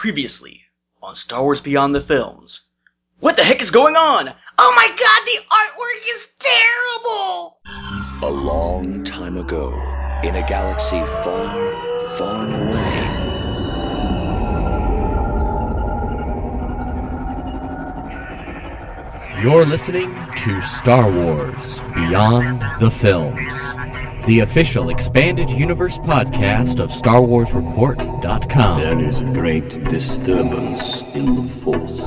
Previously on Star Wars Beyond the Films. What the heck is going on? Oh my god, the artwork is terrible! A long time ago, in a galaxy far, far away, You're listening to Star Wars Beyond the Films, the official expanded universe podcast of StarWarsReport.com. There is a great disturbance in the Force.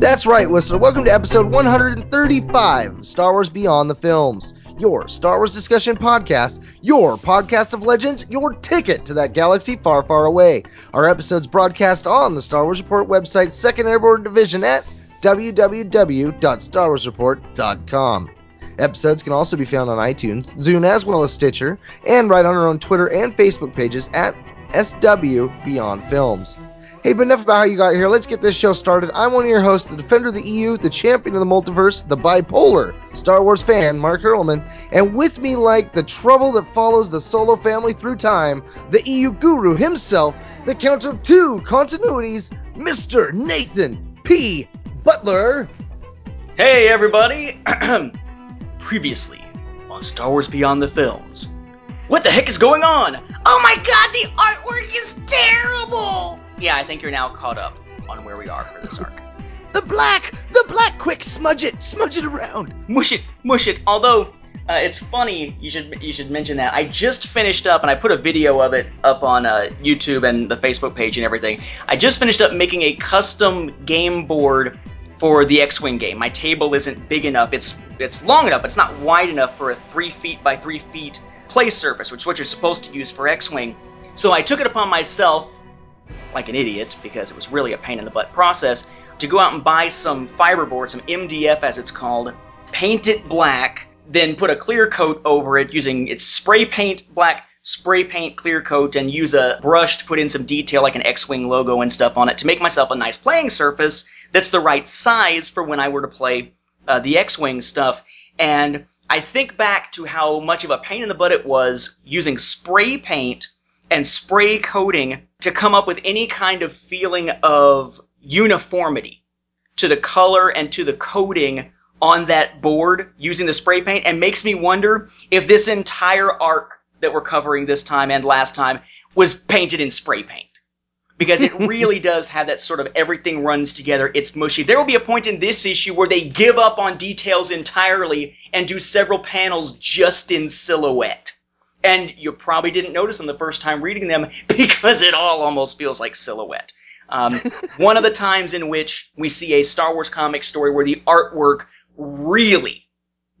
That's right, listener. Welcome to episode 135 of Star Wars Beyond the Films, your Star Wars discussion podcast, your podcast of legends, your ticket to that galaxy far, far away. Our episodes broadcast on the Star Wars Report website, Second Airborne Division at www.starwarsreport.com. Episodes can also be found on iTunes, Zune, as well as Stitcher, and right on our own Twitter and Facebook pages at SW Beyond Films. Hey, but enough about how you got here. Let's get this show started. I'm one of your hosts, the defender of the EU, the champion of the multiverse, the bipolar Star Wars fan, Mark Hurlman. And with me, like the trouble that follows the Solo family through time, the EU guru himself, the count of two continuities, Mr. Nathan P. Butler. Hey everybody! Previously on Star Wars Beyond the Films. What the heck is going on? Oh my god, the artwork is terrible! Yeah, I think you're now caught up on where we are for this arc. The black, the black, quick, smudge it, smudge it around. mush it, mush it. Although uh, it's funny, you should you should mention that. I just finished up, and I put a video of it up on uh, YouTube and the Facebook page and everything. I just finished up making a custom game board for the X-wing game. My table isn't big enough. It's it's long enough. But it's not wide enough for a three feet by three feet play surface, which is what you're supposed to use for X-wing. So I took it upon myself, like an idiot, because it was really a pain in the butt process, to go out and buy some fiberboard, some MDF as it's called, paint it black, then put a clear coat over it using its spray paint black, spray paint clear coat, and use a brush to put in some detail like an X-wing logo and stuff on it to make myself a nice playing surface that's the right size for when I were to play uh, the X-wing stuff. And I think back to how much of a pain in the butt it was using spray paint and spray coating to come up with any kind of feeling of uniformity to the color and to the coating on that board using the spray paint and makes me wonder if this entire arc that we're covering this time and last time was painted in spray paint. Because it really does have that sort of everything runs together, it's mushy. There will be a point in this issue where they give up on details entirely and do several panels just in silhouette. And you probably didn't notice them the first time reading them because it all almost feels like silhouette. Um, one of the times in which we see a Star Wars comic story where the artwork really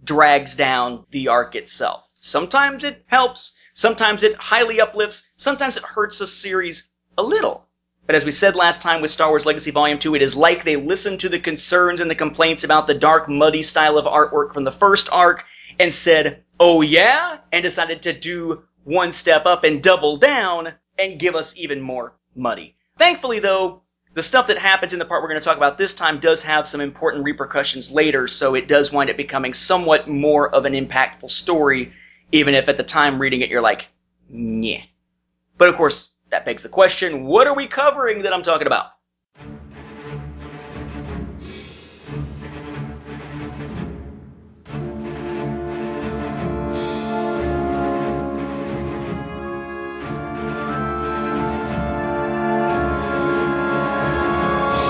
drags down the arc itself. Sometimes it helps, sometimes it highly uplifts, sometimes it hurts a series a little. But as we said last time with Star Wars Legacy Volume 2, it is like they listened to the concerns and the complaints about the dark, muddy style of artwork from the first arc and said, oh yeah? And decided to do one step up and double down and give us even more muddy. Thankfully, though, the stuff that happens in the part we're going to talk about this time does have some important repercussions later, so it does wind up becoming somewhat more of an impactful story, even if at the time reading it you're like, yeah. But of course, that begs the question, what are we covering that I'm talking about?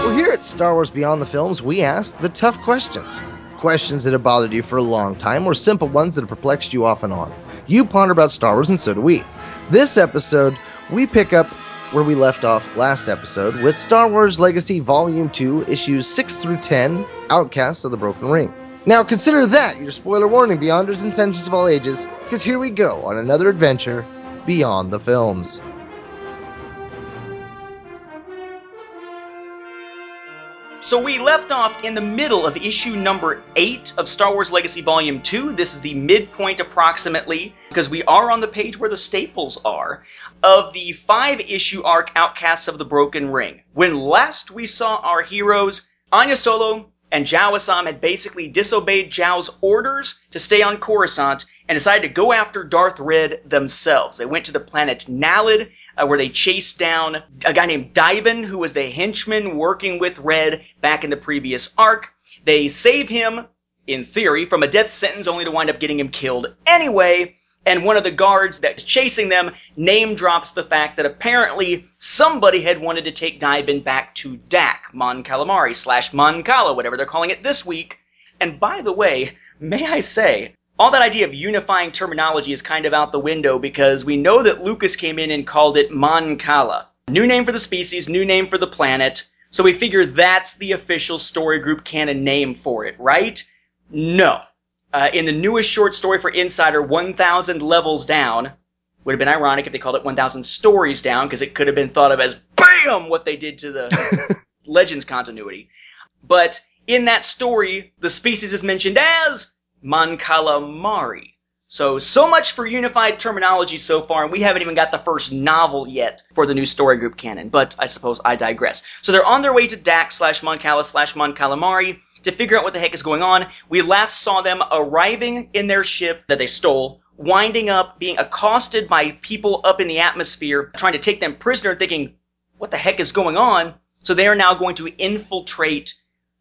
Well, here at Star Wars Beyond the Films, we ask the tough questions. Questions that have bothered you for a long time, or simple ones that have perplexed you off and on. You ponder about Star Wars, and so do we. This episode, we pick up where we left off last episode with Star Wars Legacy Volume 2, issues 6 through 10, Outcasts of the Broken Ring. Now, consider that your spoiler warning, Beyonders and Sentients of all ages, because here we go on another adventure beyond the films. So we left off in the middle of issue number 8 of Star Wars Legacy Volume 2. This is the midpoint approximately, because we are on the page where the staples are, of the five issue arc Outcasts of the Broken Ring. When last we saw our heroes, Anya Solo and Zhao Assan had basically disobeyed Zhao's orders to stay on Coruscant and decided to go after Darth Red themselves. They went to the planet Nalid, uh, where they chase down a guy named Divin, who was the henchman working with Red back in the previous arc. They save him, in theory, from a death sentence only to wind up getting him killed anyway. And one of the guards that's chasing them name drops the fact that apparently somebody had wanted to take Divin back to Dak, Mon Calamari, slash Mon Cala, whatever they're calling it this week. And by the way, may I say, all that idea of unifying terminology is kind of out the window because we know that Lucas came in and called it Mon Cala. New name for the species, new name for the planet. So we figure that's the official story group canon name for it, right? No. Uh, in the newest short story for Insider, 1,000 Levels Down, would have been ironic if they called it 1,000 Stories Down because it could have been thought of as BAM! What they did to the Legends continuity. But in that story, the species is mentioned as Mon Calamari. So, so much for unified terminology so far, and we haven't even got the first novel yet for the new story group canon, but I suppose I digress. So they're on their way to Dak slash Mon Cala slash Mon Calamari to figure out what the heck is going on. We last saw them arriving in their ship that they stole, winding up being accosted by people up in the atmosphere, trying to take them prisoner, thinking, what the heck is going on? So they are now going to infiltrate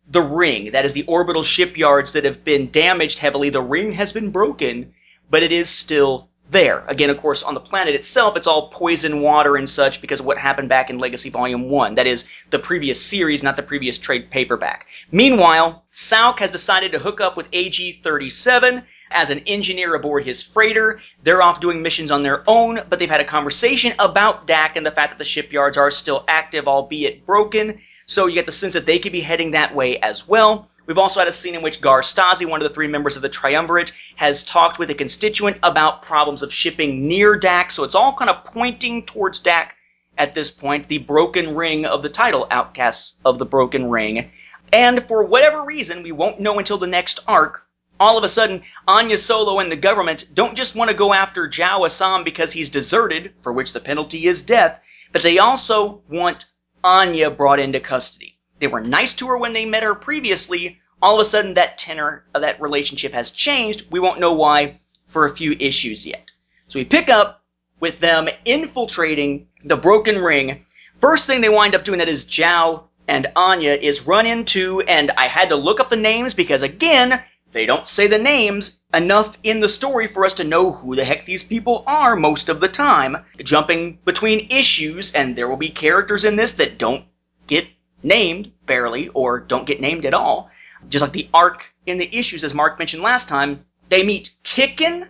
the ring. That is the orbital shipyards that have been damaged heavily. The ring has been broken, but it is still there. Again, of course, on the planet itself, it's all poison water and such because of what happened back in Legacy Volume 1. That is, the previous series, not the previous trade paperback. Meanwhile, Sauk has decided to hook up with AG-37 as an engineer aboard his freighter. They're off doing missions on their own, but they've had a conversation about Dak and the fact that the shipyards are still active, albeit broken. So you get the sense that they could be heading that way as well. We've also had a scene in which Gar Stazi, one of the three members of the Triumvirate, has talked with a constituent about problems of shipping near Dak. So it's all kind of pointing towards Dak at this point, the broken ring of the title, Outcasts of the Broken Ring. And for whatever reason, we won't know until the next arc, all of a sudden, Anya Solo and the government don't just want to go after Zhao Assan because he's deserted, for which the penalty is death, but they also want Anya brought into custody. They were nice to her when they met her previously. All of a sudden, that tenor of that relationship has changed. We won't know why for a few issues yet. So we pick up with them infiltrating the Broken Ring. First thing they wind up doing that is Zhao and Anya is run into, and I had to look up the names because again, they don't say the names enough in the story for us to know who the heck these people are most of the time. Jumping between issues, and there will be characters in this that don't get named, barely, or don't get named at all. Just like the arc in the issues, as Mark mentioned last time, they meet Ticken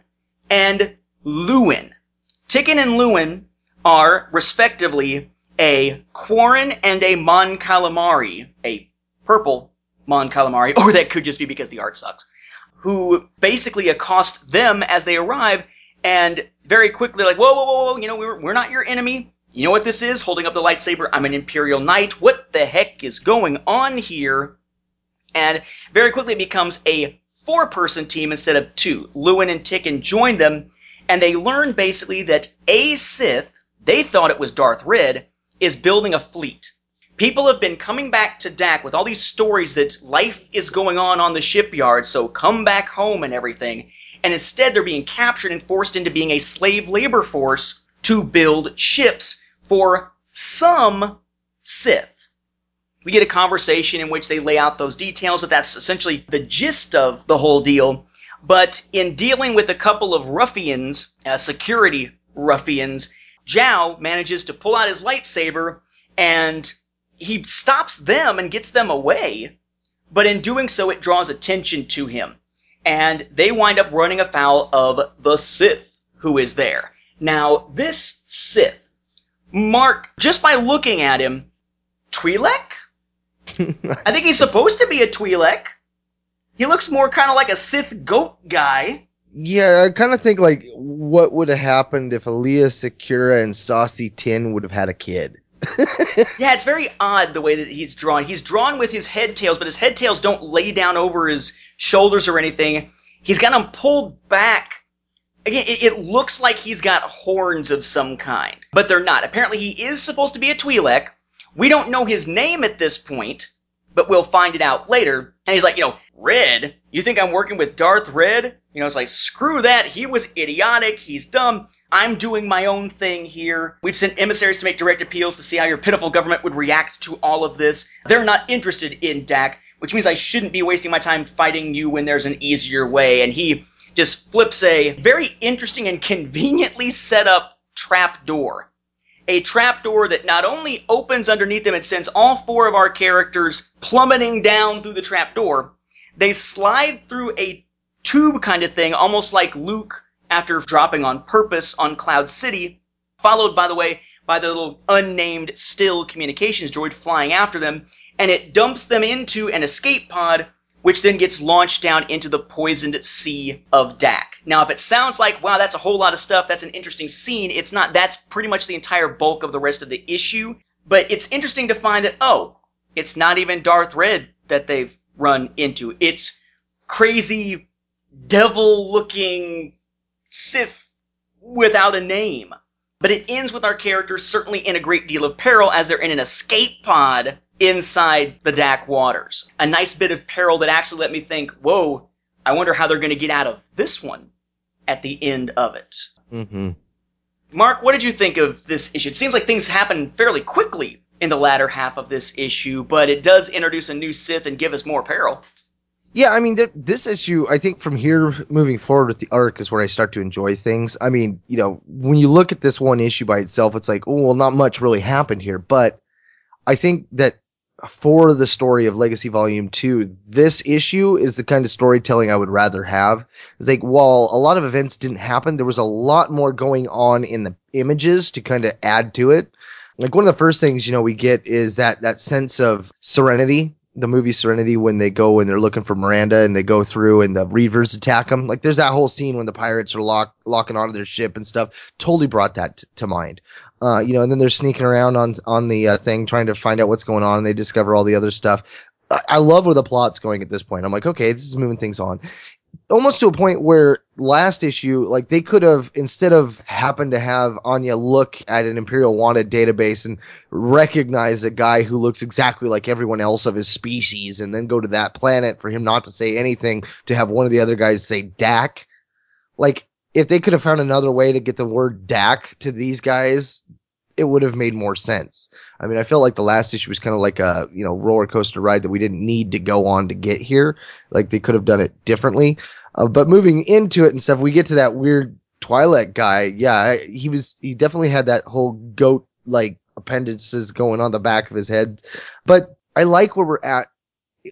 and Lewin. Ticken and Lewin are, respectively, a Quarren and a Mon Calamari, a purple Mon Calamari, or that could just be because the art sucks, who basically accost them as they arrive and very quickly like, whoa, whoa, whoa, whoa, you know, we're, we're not your enemy. You know what this is? Holding up the lightsaber. I'm an Imperial Knight. What the heck is going on here? And very quickly it becomes a four person team instead of two. Lewin and Ticken join them, and they learn basically that a Sith, they thought it was Darth Red, is building a fleet. People have been coming back to Dak with all these stories that life is going on on the shipyard, so come back home and everything. And instead, they're being captured and forced into being a slave labor force to build ships for some Sith. We get a conversation in which they lay out those details, but that's essentially the gist of the whole deal. But in dealing with a couple of ruffians, uh, security ruffians, Zhao manages to pull out his lightsaber and he stops them and gets them away, but in doing so, it draws attention to him. And they wind up running afoul of the Sith who is there. Now, this Sith, Mark, just by looking at him, Twi'lek? I think he's supposed to be a Twi'lek. He looks more kind of like a Sith goat guy. Yeah, I kind of think like what would have happened if Aayla Secura and Saesee Tiin would have had a kid. yeah, it's very odd the way that he's drawn. He's drawn with his head tails, but his head tails don't lay down over his shoulders or anything. He's got them pulled back. Again, it, it looks like he's got horns of some kind, but they're not. Apparently, he is supposed to be a Twi'lek. We don't know his name at this point, but we'll find it out later. And he's like, you know, Red? You think I'm working with Darth Red? You know, it's like, screw that. He was idiotic. He's dumb. I'm doing my own thing here. We've sent emissaries to make direct appeals to see how your pitiful government would react to all of this. They're not interested in Dak, which means I shouldn't be wasting my time fighting you when there's an easier way. And he just flips a very interesting and conveniently set up trap door. A trap door that not only opens underneath them and sends all four of our characters plummeting down through the trap door, they slide through a tube kind of thing, almost like Luke after dropping on purpose on Cloud City, followed, by the way, by the little unnamed still communications droid flying after them, and it dumps them into an escape pod, which then gets launched down into the poisoned sea of Dak. Now, if it sounds like, wow, that's a whole lot of stuff, that's an interesting scene, it's not. That's pretty much the entire bulk of the rest of the issue. But it's interesting to find that, oh, it's not even Darth Red that they've run into. It's crazy devil looking Sith without a name. But it ends with our characters certainly in a great deal of peril as they're in an escape pod inside the Dak waters. A nice bit of peril that actually let me think, whoa, I wonder how they're going to get out of this one at the end of it. Mm-hmm. Mark, what did you think of this issue? It seems like things happen fairly quickly in the latter half of this issue, but it does introduce a new Sith and give us more peril. Yeah, I mean, th- this issue, I think from here moving forward with the arc is where I start to enjoy things. I mean, you know, when you look at this one issue by itself, it's like, oh, well, not much really happened here. But I think that for the story of Legacy Volume 2, this issue is the kind of storytelling I would rather have. It's like, while a lot of events didn't happen, there was a lot more going on in the images to kind of add to it. Like one of the first things, you know, we get is that, that sense of serenity the movie Serenity when they go and they're looking for Miranda and they go through and the Reavers attack them. Like there's that whole scene when the pirates are lock, locking onto their ship and stuff. Totally brought that t- to mind. Uh, you know, and then they're sneaking around on on the uh, thing trying to find out what's going on and they discover all the other stuff. I, I love where the plot's going at this point. I'm like, okay, this is moving things on almost to a point where last issue, like they could have instead of happened to have Anya look at an Imperial wanted database and recognize a guy who looks exactly like everyone else of his species, and then go to that planet for him not to say anything, to have one of the other guys say Dak. Like if they could have found another way to get the word Dak to these guys, it would have made more sense. I mean, I felt like the last issue was kind of like a, you know, roller coaster ride that we didn't need to go on to get here. Like they could have done it differently. Uh, but moving into it and stuff, we get to that weird Twi'lek guy. Yeah, he was, he definitely had that whole goat like appendices going on the back of his head. But I like where we're at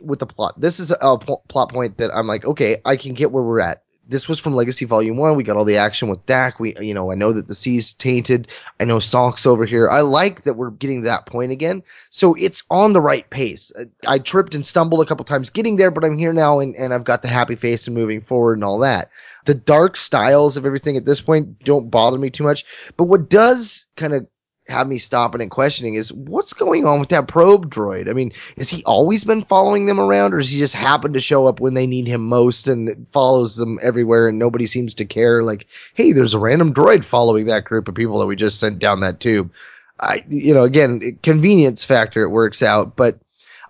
with the plot. This is a plot point that I'm like, okay, I can get where we're at this was from Legacy Volume One. We got all the action with Dak. We, you know, I know that the sea's tainted. I know Sauk's over here. I like that we're getting to that point again. So it's on the right pace. I, I tripped and stumbled a couple times getting there, but I'm here now and, and I've got the happy face and moving forward and all that. The dark styles of everything at this point don't bother me too much. But what does kind of have me stopping and questioning is what's going on with that probe droid? I mean, has he always been following them around or has he just happened to show up when they need him most and follows them everywhere and nobody seems to care? Like, hey, there's a random droid following that group of people that we just sent down that tube. I, you know, again, convenience factor, it works out, but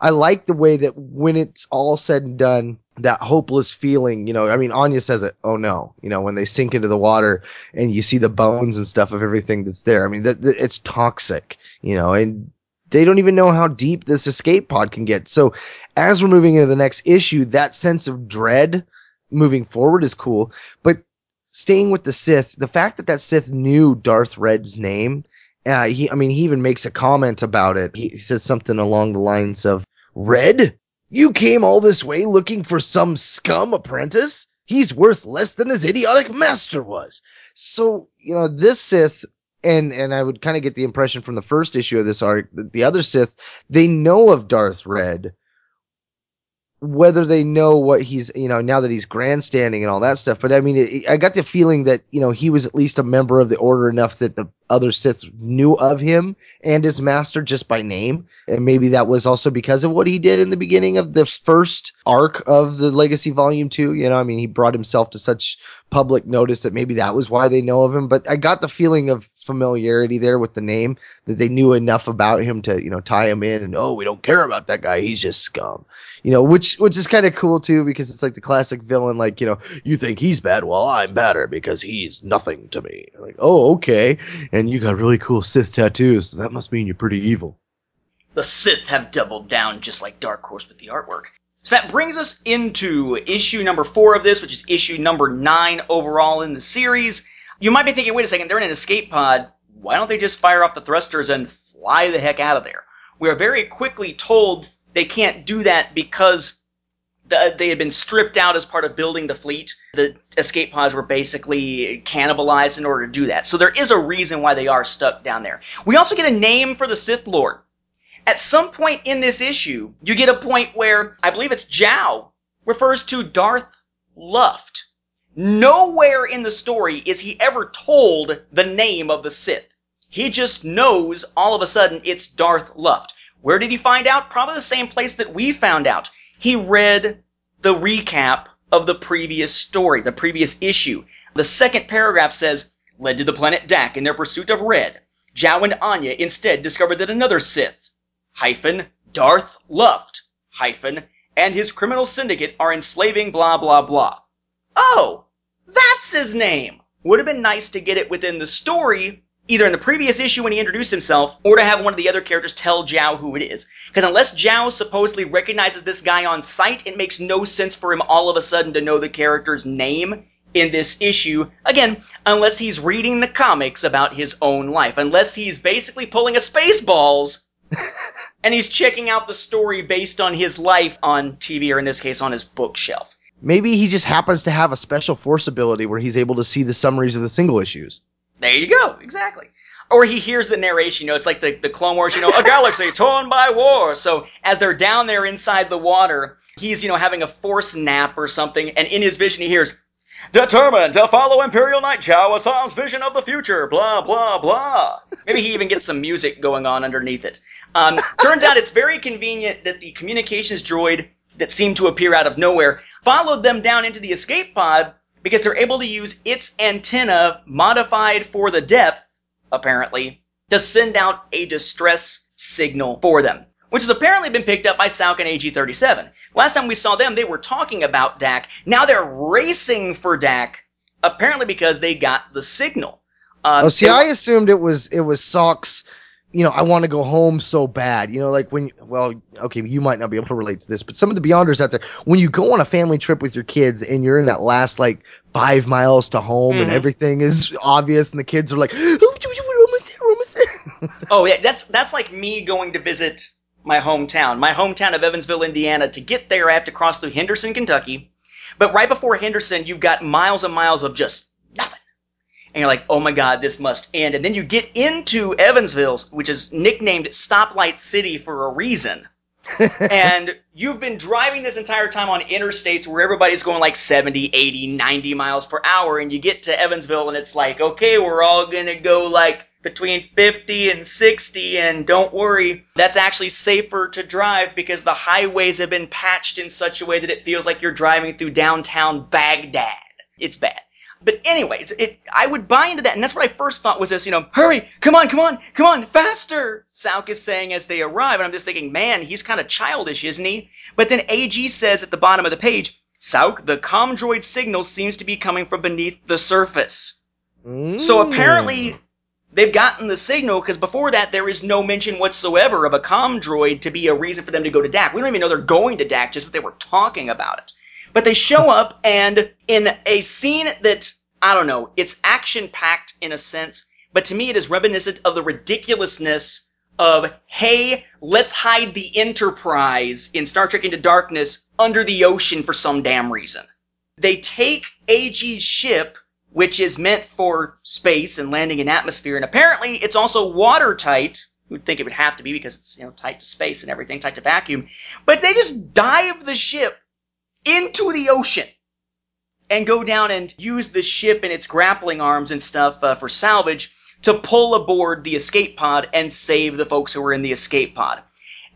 I like the way that when it's all said and done, that hopeless feeling, you know, I mean, Anya says it, oh no, you know, when they sink into the water and you see the bones and stuff of everything that's there. I mean, that, that it's toxic, you know, and they don't even know how deep this escape pod can get. So as we're moving into the next issue, that sense of dread moving forward is cool, but staying with the Sith, the fact that that Sith knew Darth Red's name, uh, he, I mean, he even makes a comment about it. He, he says something along the lines of, Red? You came all this way looking for some scum apprentice? He's worth less than his idiotic master was. So, you know, this Sith, and, and I would kind of get the impression from the first issue of this arc that the other Sith, they know of Darth Red, whether they know what he's, you know, now that he's grandstanding and all that stuff. But I mean, it, I got the feeling that, you know, he was at least a member of the order enough that the other Siths knew of him and his master just by name. And maybe that was also because of what he did in the beginning of the first arc of the Legacy Volume 2. You know, I mean, he brought himself to such public notice that maybe that was why they know of him. But I got the feeling of familiarity there with the name that they knew enough about him to you know tie him in and oh we don't care about that guy. He's just scum. You know which which is kind of cool too because it's like the classic villain like you know you think he's bad? Well i'm better because he's nothing to me. Like oh okay. And you got really cool sith tattoos. So that must mean you're pretty evil. The Sith have doubled down just like Dark Horse with the artwork. So that brings us into issue number four of this, which is issue number nine overall in the series. You might be thinking, wait a second, they're in an escape pod. Why don't they just fire off the thrusters and fly the heck out of there? We are very quickly told they can't do that because the, they had been stripped out as part of building the fleet. The escape pods were basically cannibalized in order to do that. So there is a reason why they are stuck down there. We also get a name for the Sith Lord. At some point in this issue, you get a point where I believe it's Zhao refers to Darth Luft. Nowhere in the story is he ever told the name of the Sith. He just knows all of a sudden it's Darth Luft. Where did he find out? Probably the same place that we found out. He read the recap of the previous story, the previous issue. The second paragraph says, led to the planet Dak in their pursuit of Red. Zhao and Anya instead discovered that another Sith, hyphen, Darth Luft, hyphen, and his criminal syndicate are enslaving blah blah blah. Oh, that's his name! Would have been nice to get it within the story, either in the previous issue when he introduced himself, or to have one of the other characters tell Zhao who it is. Because unless Zhao supposedly recognizes this guy on sight, it makes no sense for him all of a sudden to know the character's name in this issue. Again, unless he's reading the comics about his own life. Unless he's basically pulling a Spaceballs and he's checking out the story based on his life on TV, or in this case, on his bookshelf. Maybe he just happens to have a special force ability where he's able to see the summaries of the single issues There you go, exactly. Or he hears the narration, you know, it's like the, the Clone Wars, you know, a galaxy torn by war. So as they're down there inside the water, he's, you know, having a force nap or something, and in his vision he hears, Determined to follow Imperial Knight Zhao Assan's vision of the future, blah, blah, blah. Maybe he even gets some music going on underneath it. Um, turns out it's very convenient that the communications droid that seemed to appear out of nowhere followed them down into the escape pod because they're able to use its antenna modified for the depth, apparently, to send out a distress signal for them. Which has apparently been picked up by Sauk and AG-37. Last time we saw them, they were talking about Dak. Now they're racing for Dak, apparently because they got the signal. Um, oh, see, they- I assumed it was it was Socks. You know, I want to go home so bad. You know, like when well, okay, you might not be able to relate to this, but some of the Beyonders out there, when you go on a family trip with your kids and you're in that last like five miles to home and Mhm. everything is obvious and the kids are like, oh, we're almost there, we're almost there. Oh yeah, that's that's like me going to visit my hometown, my hometown of Evansville, Indiana. To get there, I have to cross through Henderson, Kentucky. But right before Henderson, you've got miles and miles of just nothing. And you're like, oh my god, this must end. And then you get into Evansville, which is nicknamed Stoplight City for a reason. and you've been driving this entire time on interstates where everybody's going like 70, 80, 90 miles per hour, and you get to Evansville and it's like, okay, we're all gonna go like between 50 and 60, and don't worry, that's actually safer to drive because the highways have been patched in such a way that it feels like you're driving through downtown Baghdad. It's bad. But anyways, it I would buy into that, and that's what I first thought was this, you know, hurry, come on, come on, come on, faster! Sauk is saying as they arrive, and I'm just thinking, man, he's kind of childish, isn't he? But then AG says at the bottom of the page, Sauk, the comm droid signal seems to be coming from beneath the surface. So Mm. apparently, they've gotten the signal because before that, there is no mention whatsoever of a comm droid to be a reason for them to go to Dak. We don't even know they're going to Dak, just that they were talking about it. But they show up, and in a scene that, I don't know, it's action packed in a sense, but to me it is reminiscent of the ridiculousness of, hey, let's hide the Enterprise in Star Trek Into Darkness under the ocean for some damn reason. They take AG's ship, which is meant for space and landing in atmosphere, and apparently it's also watertight. Would think it would have to be because it's, you know, tight to space and everything, tight to vacuum. But they just dive the ship into the ocean and go down and use the ship and its grappling arms and stuff uh, for salvage to pull aboard the escape pod and save the folks who were in the escape pod.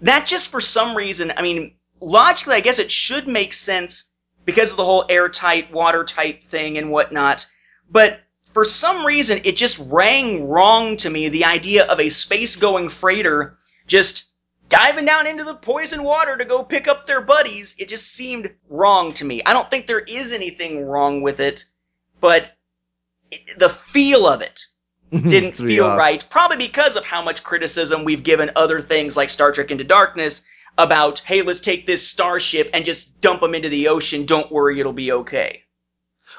That just for some reason, I mean, logically, I guess it should make sense because of the whole airtight, watertight thing and whatnot. But for some reason, it just rang wrong to me. The idea of a space-going freighter just diving down into the poison water to go pick up their buddies. It just seemed wrong to me. I don't think there is anything wrong with it, but it, the feel of it didn't feel off. right. Probably because of how much criticism we've given other things like Star Trek Into Darkness about, hey, let's take this starship and just dump them into the ocean. Don't worry, it'll be okay.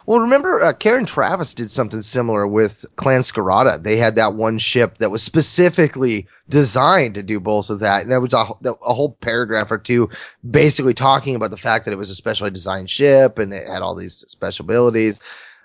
Well, remember, uh, Karen Traviss did something similar with Clan Skirata. They had that one ship that was specifically designed to do both of that. And there was a, a whole paragraph or two basically talking about the fact that it was a specially designed ship and it had all these special abilities.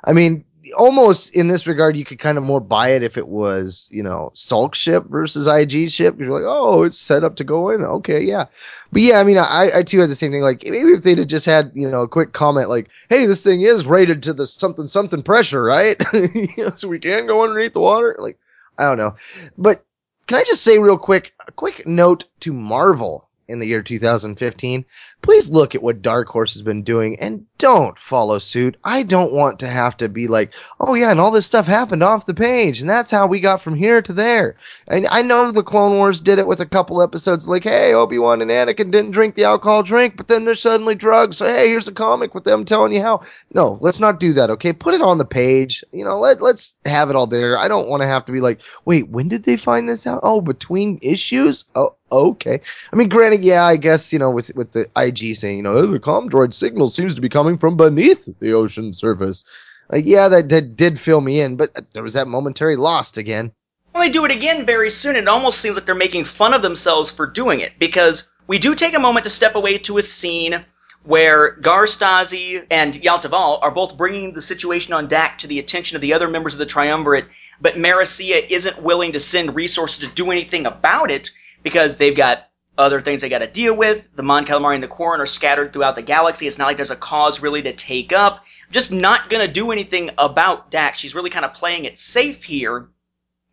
I mean, almost in this regard, you could kind of more buy it if it was, you know, Sauk ship versus AG ship. You're like, oh, it's set up to go in. Okay, yeah. But yeah, I mean, I, I too had the same thing. Like, maybe if they'd have just had, you know, a quick comment like, hey, this thing is rated to the something something pressure, right? you know, so we can go underneath the water. Like, I don't know. But can I just say real quick, a quick note to Marvel in the year 2015? Please look at what Dark Horse has been doing and don't follow suit. I don't want to have to be like, oh yeah, and all this stuff happened off the page, and that's how we got from here to there. And I know the Clone Wars did it with a couple episodes, like, hey, Obi Wan and Anakin didn't drink the alcohol drink, but then there's suddenly drugs. So hey, here's a comic with them telling you how. No, let's not do that. Okay, put it on the page. You know, let let's have it all there. I don't want to have to be like, wait, when did they find this out? Oh, between issues. Oh, okay. I mean, granted, yeah, I guess you know, with with the AG saying, you know, "Oh, the com droid signal seems to be coming from beneath the ocean surface. Like, yeah, that, that did fill me in, but there was that momentary lost again. Well, they do it again very soon. It almost seems like they're making fun of themselves for doing it because we do take a moment to step away to a scene where Gar Stazi and Yalta Val are both bringing the situation on Dak to the attention of the other members of the Triumvirate, but Marasiah isn't willing to send resources to do anything about it because they've got other things they got to deal with. The Mon Calamari and the Quarren are scattered throughout the galaxy. It's not like there's a cause really to take up. Just not going to do anything about Dak. She's really kind of playing it safe here,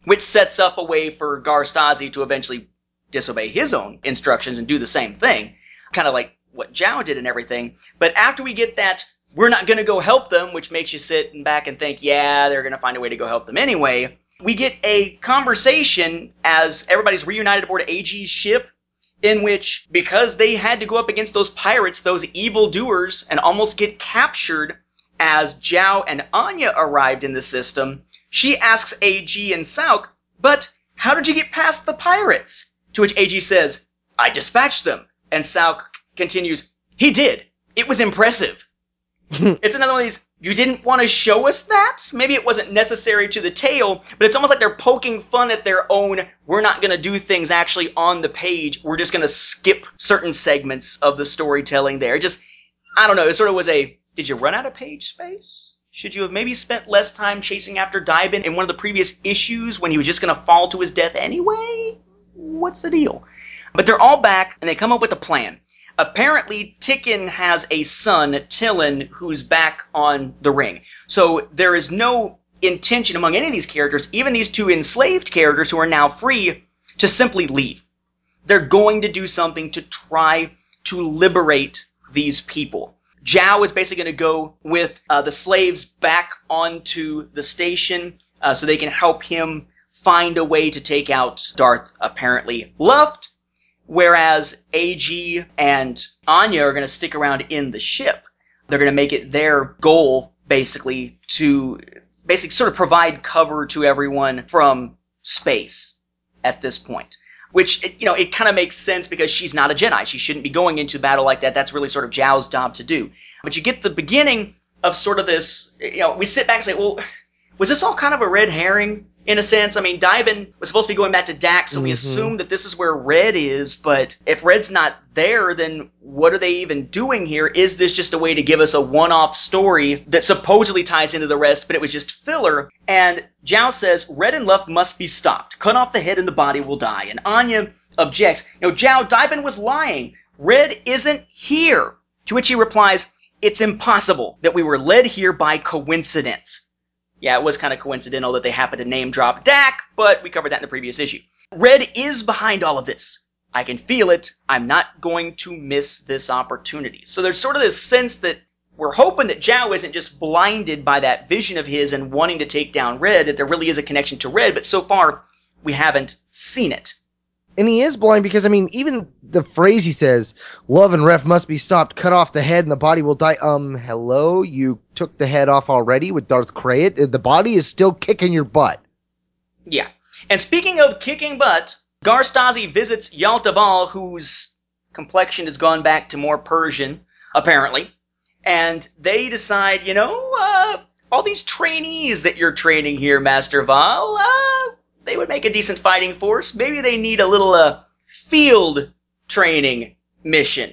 which sets up a way for Gar Stazi to eventually disobey his own instructions and do the same thing. Kind of like what Zhao did and everything. But after we get that, we're not going to go help them, which makes you sit and back and think, yeah, they're going to find a way to go help them anyway. We get a conversation as everybody's reunited aboard AG's ship in which, because they had to go up against those pirates, those evil doers, and almost get captured as Zhao and Anya arrived in the system, she asks AG and Sauk, but how did you get past the pirates? To which AG says, I dispatched them. And Sauk continues, he did. It was impressive. it's another one of these, you didn't want to show us that? Maybe it wasn't necessary to the tale, but it's almost like they're poking fun at their own, we're not going to do things actually on the page, we're just going to skip certain segments of the storytelling there. Just, I don't know, it sort of was a, did you run out of page space? Should you have maybe spent less time chasing after Dibin in one of the previous issues when he was just going to fall to his death anyway? What's the deal? But they're all back and they come up with a plan. Apparently, Tikin has a son, Tillin, who's back on the ring. So there is no intention among any of these characters, even these two enslaved characters who are now free, to simply leave. They're going to do something to try to liberate these people. Zhao is basically going to go with uh, the slaves back onto the station uh, so they can help him find a way to take out Darth, apparently Luft, whereas AG and Anya are going to stick around in the ship. They're going to make it their goal, basically, to basically sort of provide cover to everyone from space at this point. Which, you know, it kind of makes sense because she's not a Jedi. She shouldn't be going into battle like that. That's really sort of Zhao's job to do. But you get the beginning of sort of this, you know, we sit back and say, well, was this all kind of a red herring in a sense? I mean, Divin was supposed to be going back to Dax, so we Mhm. assume that this is where Red is, but if Red's not there, then what are they even doing here? Is this just a way to give us a one-off story that supposedly ties into the rest, but it was just filler? And Zhao says, Red and Luft must be stopped. Cut off the head and the body will die. And Anya objects, you know, Zhao, Divin was lying. Red isn't here. To which he replies, it's impossible that we were led here by coincidence. Yeah, it was kind of coincidental that they happened to name drop Dak, but we covered that in the previous issue. Red is behind all of this. I can feel it. I'm not going to miss this opportunity. So there's sort of this sense that we're hoping that Zhao isn't just blinded by that vision of his and wanting to take down Red, that there really is a connection to Red, but so far we haven't seen it. And he is blind because I mean, even the phrase he says, "Love and Ref must be stopped. Cut off the head, and the body will die." Um, hello, you took the head off already with Darth Krayt. The body is still kicking your butt. Yeah. And speaking of kicking butt, Gar Stazi visits Yalta Val, whose complexion has gone back to more Persian, apparently. And they decide, you know, uh, all these trainees that you're training here, Master Val, uh, they would make a decent fighting force. Maybe they need a little uh, field training mission.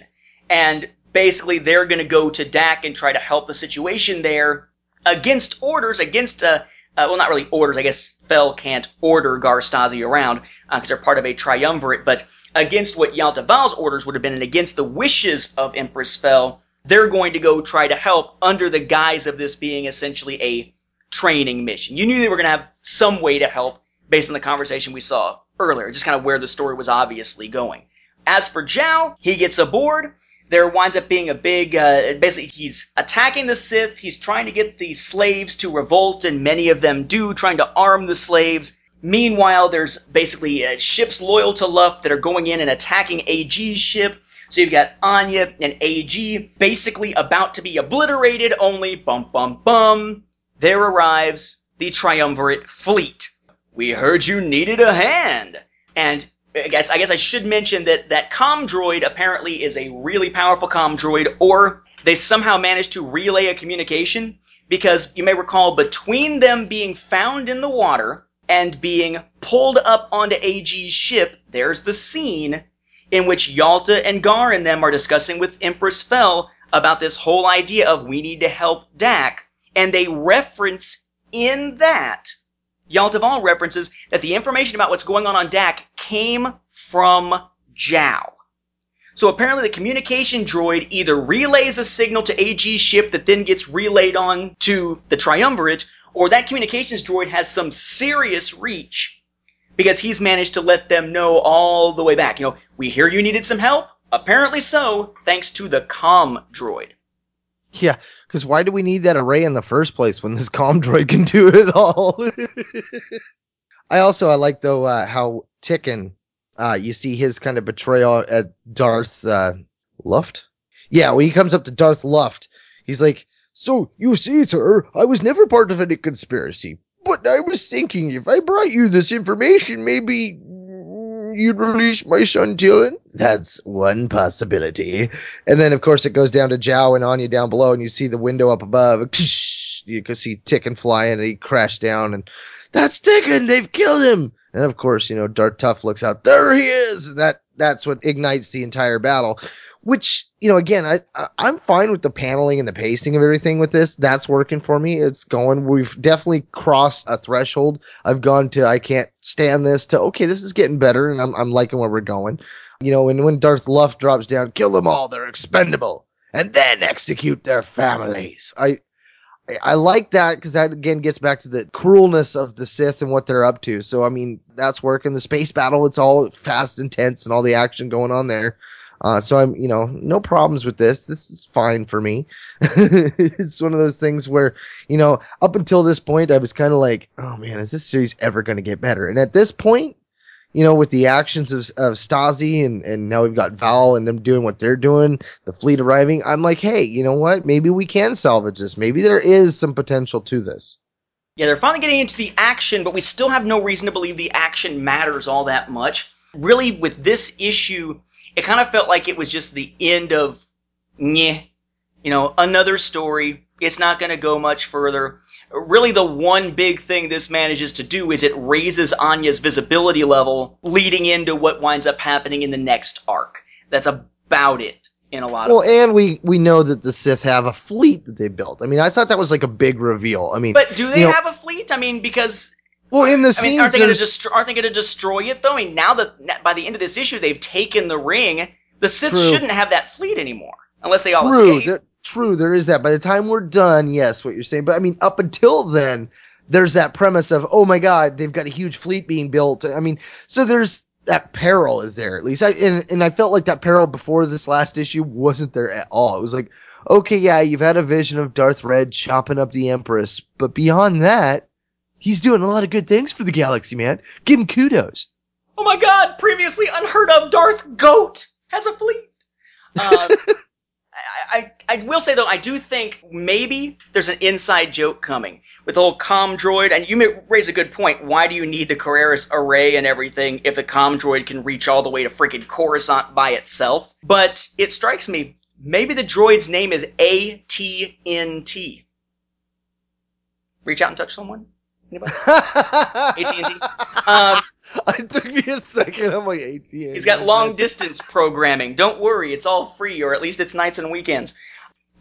And basically, they're going to go to Dak and try to help the situation there against orders, against, uh, uh, well, not really orders. I guess Fel can't order Gar Stazi around because they're part of a triumvirate, but against what Yalta Val's orders would have been and against the wishes of Empress Fel, they're going to go try to help under the guise of this being essentially a training mission. You knew they were going to have some way to help based on the conversation we saw earlier, just kind of where the story was obviously going. As for Zhao, he gets aboard. There winds up being a big, uh, basically, he's attacking the Sith. He's trying to get the slaves to revolt, and many of them do, trying to arm the slaves. Meanwhile, there's basically uh, ships loyal to Luft that are going in and attacking AG's ship. So you've got Anya and AG basically about to be obliterated, only bum bum bum. There arrives the triumvirate fleet. We heard you needed a hand. And I guess I guess I should mention that that com droid apparently is a really powerful com droid, or they somehow managed to relay a communication because you may recall between them being found in the water and being pulled up onto AG's ship, there's the scene in which Yalta and Gar and them are discussing with Empress Fel about this whole idea of we need to help Dak, and they reference in that Yalta Val references that the information about what's going on on Dak came from Zhao. So apparently the communication droid either relays a signal to AG's ship that then gets relayed on to the Triumvirate, or that communications droid has some serious reach because he's managed to let them know all the way back. You know, we hear you needed some help. Apparently so, thanks to the com droid. Yeah, because why do we need that array in the first place when this com droid can do it all? I also I like though uh, how Ticken, uh, you see his kind of betrayal at Darth uh, Luft. Yeah, when he comes up to Darth Luft, he's like, "So you see, sir, I was never part of any conspiracy, but I was thinking if I brought you this information, maybe you'd release my son Dylan? That's one possibility. And then, of course, it goes down to Zhao and Anya down below, and you see the window up above. You can see Ticken flying, and he crashed down, and that's Ticken. They've killed him. And of course, you know, Darth Luft looks out. There he is. And that that's what ignites the entire battle. Which you know, again, I, I I'm fine with the paneling and the pacing of everything with this. That's working for me. It's going. We've definitely crossed a threshold. I've gone to I can't stand this to okay, this is getting better, and I'm I'm liking where we're going. You know, and when Darth Luft drops down, kill them all. They're expendable, and then execute their families. I I like that because that again gets back to the cruelness of the Sith and what they're up to. So I mean, that's working. The space battle, it's all fast intense, and all the action going on there. Uh, so I'm, you know, no problems with this. This is fine for me. it's one of those things where, you know, up until this point, I was kind of like, oh man, is this series ever going to get better? And at this point, you know, with the actions of, of Stazi and, and now we've got Val and them doing what they're doing, the fleet arriving, I'm like, hey, you know what? Maybe we can salvage this. Maybe there is some potential to this. Yeah, they're finally getting into the action, but we still have no reason to believe the action matters all that much. Really, with this issue, it kind of felt like it was just the end of, nyeh, you know, another story. It's not going to go much further. Really, the one big thing this manages to do is it raises Anya's visibility level, leading into what winds up happening in the next arc. That's about it in a lot well, of. Well, and we we know that the Sith have a fleet that they built. I mean, I thought that was like a big reveal. I mean, but do they you know, have a fleet? I mean, because well, in the I scenes, mean, aren't they going to there's- destroy? Aren't they going to destroy it though? I mean, now that by the end of this issue they've taken the ring, the Sith True. shouldn't have that fleet anymore unless they all true, escape. there- true, there is that. By the time we're done, yes, what you're saying. But I mean, up until then, there's that premise of, oh my god, they've got a huge fleet being built. I mean, so there's that peril is there at least. I and, and I felt like that peril before this last issue wasn't there at all. It was like, okay, yeah, you've had a vision of Darth Red chopping up the Empress, but beyond that, he's doing a lot of good things for the galaxy, man. Give him kudos. Oh my god, previously unheard of Darth Goat has a fleet. Um, I, I, I will say though, I do think maybe there's an inside joke coming with the whole com droid, and you may raise a good point. Why do you need the Carreras array and everything if the com droid can reach all the way to freaking Coruscant by itself? But it strikes me, maybe the droid's name is AT&T. Reach out and touch someone? Anybody? AT&T? Um, it took me a second. I'm like, AT&T. He's got long distance programming. Don't worry, it's all free, or at least it's nights and weekends.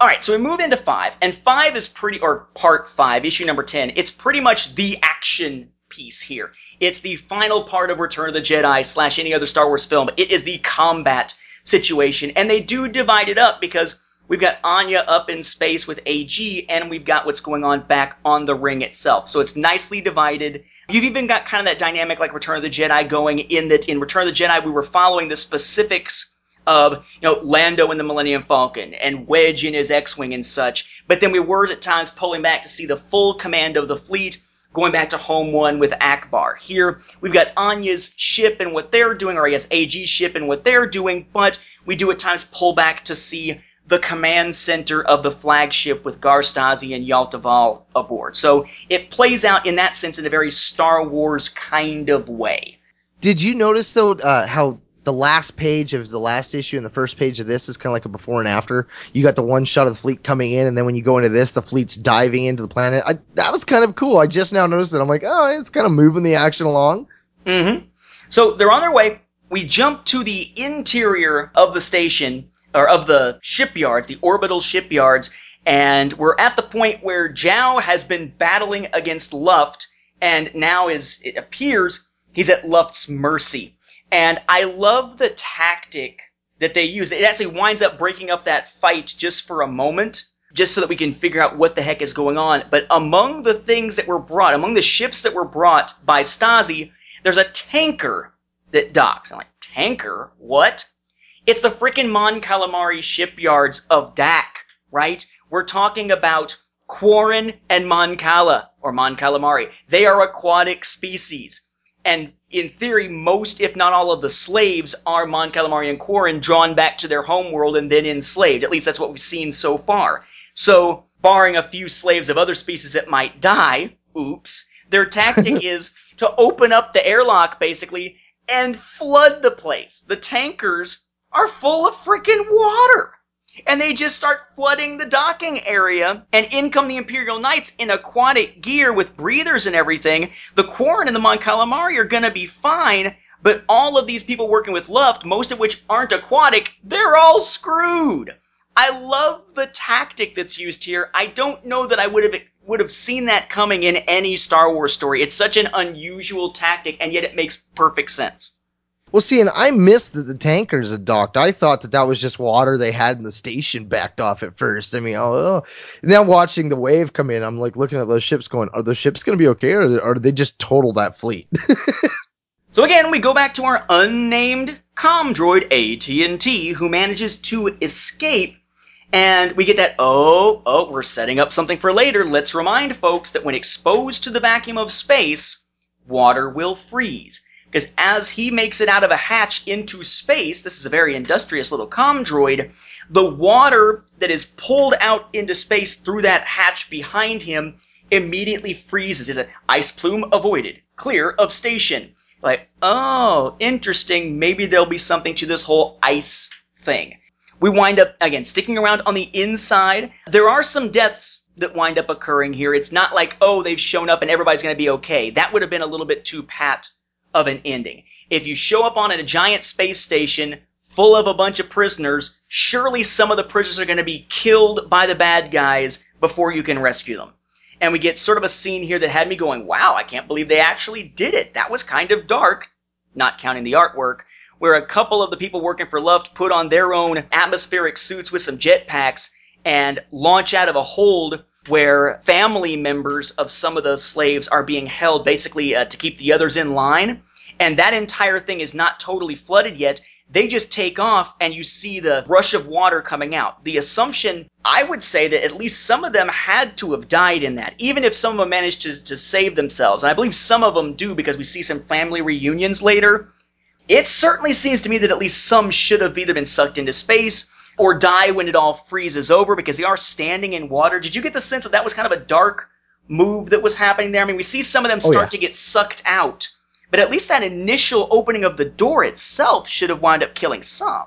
All right, so we move into five, and five is pretty, or part five, issue number ten. It's pretty much the action piece here. It's the final part of Return of the Jedi slash any other Star Wars film. It is the combat situation, and they do divide it up because we've got Anya up in space with AG, and we've got what's going on back on the ring itself. So it's nicely divided. You've even got kind of that dynamic like Return of the Jedi going in that in Return of the Jedi we were following the specifics of you know Lando in the Millennium Falcon and Wedge in his X-wing and such, but then we were at times pulling back to see the full command of the fleet going back to home one with Ackbar. Here we've got Anya's ship and what they're doing, or I guess AG's ship and what they're doing, but we do at times pull back to see the command center of the flagship with Gar Stazi and Yalta Val aboard. So it plays out in that sense in a very Star Wars kind of way. Did you notice though uh, how the last page of the last issue and the first page of this is kind of like a before and after? You got the one shot of the fleet coming in, and then when you go into this, the fleet's diving into the planet. I, that was kind of cool. I just now noticed it. I'm like, oh, it's kind of moving the action along. Mm-hmm. So they're on their way. We jump to the interior of the station or of the shipyards, the orbital shipyards, and we're at the point where Zhao has been battling against Luft, and now is it appears he's at Luft's mercy. And I love the tactic that they use. It actually winds up breaking up that fight just for a moment, just so that we can figure out what the heck is going on. But among the things that were brought, among the ships that were brought by Stazi, there's a tanker that docks. I'm like, tanker? What? It's the frickin' Mon Calamari shipyards of Dac, right? We're talking about Quarren and Mon Cala, or Mon Calamari. They are aquatic species. And in theory, most, if not all of the slaves are Mon Calamari and Quarren drawn back to their homeworld and then enslaved. At least that's what we've seen so far. So, barring a few slaves of other species that might die, oops, their tactic is to open up the airlock basically and flood the place. The tankers are full of freaking water. And they just start flooding the docking area, and in come the Imperial Knights in aquatic gear with breathers and everything. The Quarren and the Mon Calamari are gonna be fine, but all of these people working with Luft, most of which aren't aquatic, they're all screwed. I love the tactic that's used here. I don't know that I would have would have seen that coming in any Star Wars story. It's such an unusual tactic, and yet it makes perfect sense. Well, see, and I missed that the tankers had docked. I thought that that was just water they had in the station backed off at first. I mean, oh, oh. now watching the wave come in, I'm like looking at those ships going, are those ships going to be okay or, or did they just total that fleet? so again, we go back to our unnamed com droid AT&T who manages to escape and we get that, oh, oh, we're setting up something for later. Let's remind folks that when exposed to the vacuum of space, water will freeze. Because as he makes it out of a hatch into space, this is a very industrious little com droid, the water that is pulled out into space through that hatch behind him immediately freezes. Is an ice plume avoided. Clear of station. Like, oh, interesting. Maybe there'll be something to this whole ice thing. We wind up, again, sticking around on the inside. There are some deaths that wind up occurring here. It's not like, oh, they've shown up and everybody's going to be okay. That would have been a little bit too pat of an ending. If you show up on a giant space station full of a bunch of prisoners, surely some of the prisoners are going to be killed by the bad guys before you can rescue them. And we get sort of a scene here that had me going, wow, I can't believe they actually did it. That was kind of dark, not counting the artwork, where a couple of the people working for Luft put on their own atmospheric suits with some jetpacks and launch out of a hold where family members of some of the slaves are being held basically uh, to keep the others in line. And that entire thing is not totally flooded yet. They just take off and you see the rush of water coming out. The assumption, I would say that at least some of them had to have died in that, even if some of them managed to, to save themselves. And I believe some of them do because we see some family reunions later. It certainly seems to me that at least some should have either been sucked into space or die when it all freezes over because they are standing in water. Did you get the sense that that was kind of a dark move that was happening there? I mean, we see some of them Oh, start yeah. to get sucked out, but at least that initial opening of the door itself should have wound up killing some.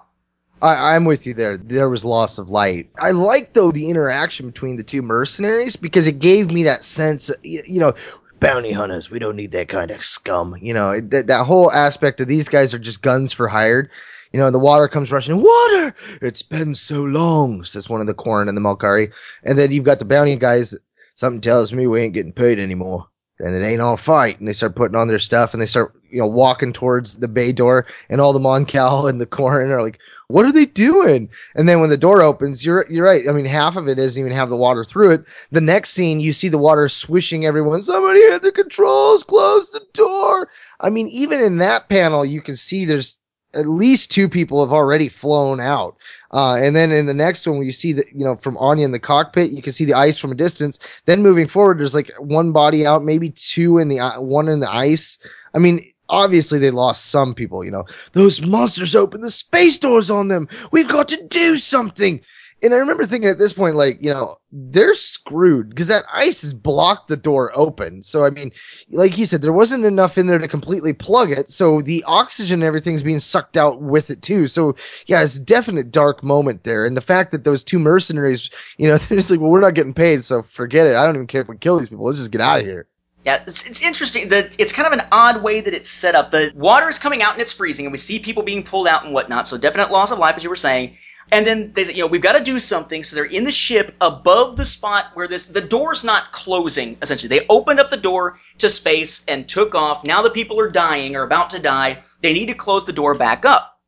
I, I'm with you there. There was loss of light. I like though the interaction between the two mercenaries because it gave me that sense. You, you know, bounty hunters. We don't need that kind of scum. You know, that that whole aspect of these guys are just guns for hired. You know, the water comes rushing. Water! It's been so long, says one of the Quarren and the Mon Calamari. And then you've got the bounty guys. Something tells me we ain't getting paid anymore. Then it ain't all fight. And they start putting on their stuff and they start, you know, walking towards the bay door. And all the Mon Cal and the Quarren are like, what are they doing? And then when the door opens, you're you're right. I mean, half of it doesn't even have the water through it. The next scene, you see the water swishing everyone. Somebody hit the controls. Close the door. I mean, even in that panel, you can see there's at least two people have already flown out. Uh, and then in the next one, you see that, you know, from Anya in the cockpit, you can see the ice from a distance. Then moving forward, there's like one body out, maybe two in the, one in the ice. I mean, obviously they lost some people, you know, those monsters opened the space doors on them. We've got to do something. And I remember thinking at this point, like, you know, they're screwed because that ice has blocked the door open. So, I mean, like you said, there wasn't enough in there to completely plug it. So the oxygen and everything's being sucked out with it too. So yeah, it's a definite dark moment there. And the fact that those two mercenaries, you know, they're just like, well, we're not getting paid. So forget it. I don't even care if we kill these people. Let's just get out of here. Yeah, it's, it's interesting that it's kind of an odd way that it's set up. The water is coming out and it's freezing, and we see people being pulled out and whatnot. So definite loss of life, as you were saying. And then they say, you know, we've got to do something. So they're in the ship above the spot where this the door's not closing. Essentially, they opened up the door to space and took off. Now the people are dying or about to die. They need to close the door back up.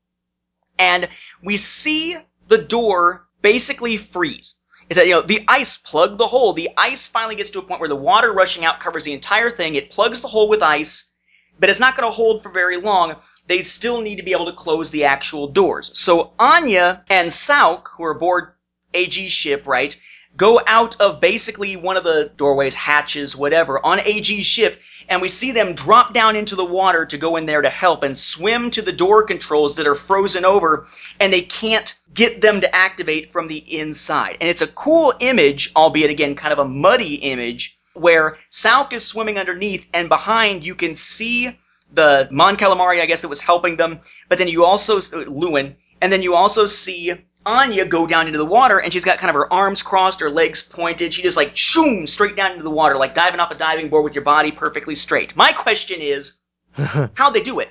And we see the door basically freeze. Is that you know the ice plugged the hole. The ice finally gets to a point where the water rushing out covers the entire thing. It plugs the hole with ice, but it's not going to hold for very long. They still need to be able to close the actual doors. So Anya and Sauk, who are aboard AG's ship, right, go out of basically one of the doorways, hatches, whatever, on AG's ship, and we see them drop down into the water to go in there to help and swim to the door controls that are frozen over, and they can't get them to activate from the inside. And it's a cool image, albeit again kind of a muddy image, where Sauk is swimming underneath, and behind you can see the Mon Calamari, I guess, that was helping them, but then you also, Lewin, and then you also see Anya go down into the water and she's got kind of her arms crossed, her legs pointed. She just like shoom straight down into the water, like diving off a diving board with your body perfectly straight. My question is, how'd they do it?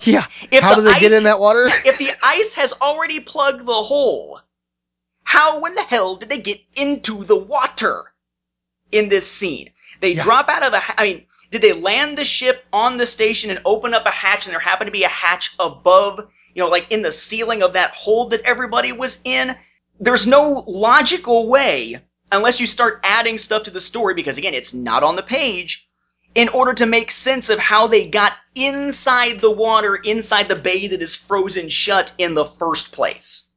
Yeah. If How the do they get ice- in that water? If the ice has already plugged the hole, how in the hell did they get into the water in this scene? They Yeah. drop out of a. I mean, did they land the ship on the station and open up a hatch, and there happened to be a hatch above, you know, like in the ceiling of that hold that everybody was in? There's no logical way, unless you start adding stuff to the story, because again, it's not on the page, in order to make sense of how they got inside the water, inside the bay that is frozen shut in the first place.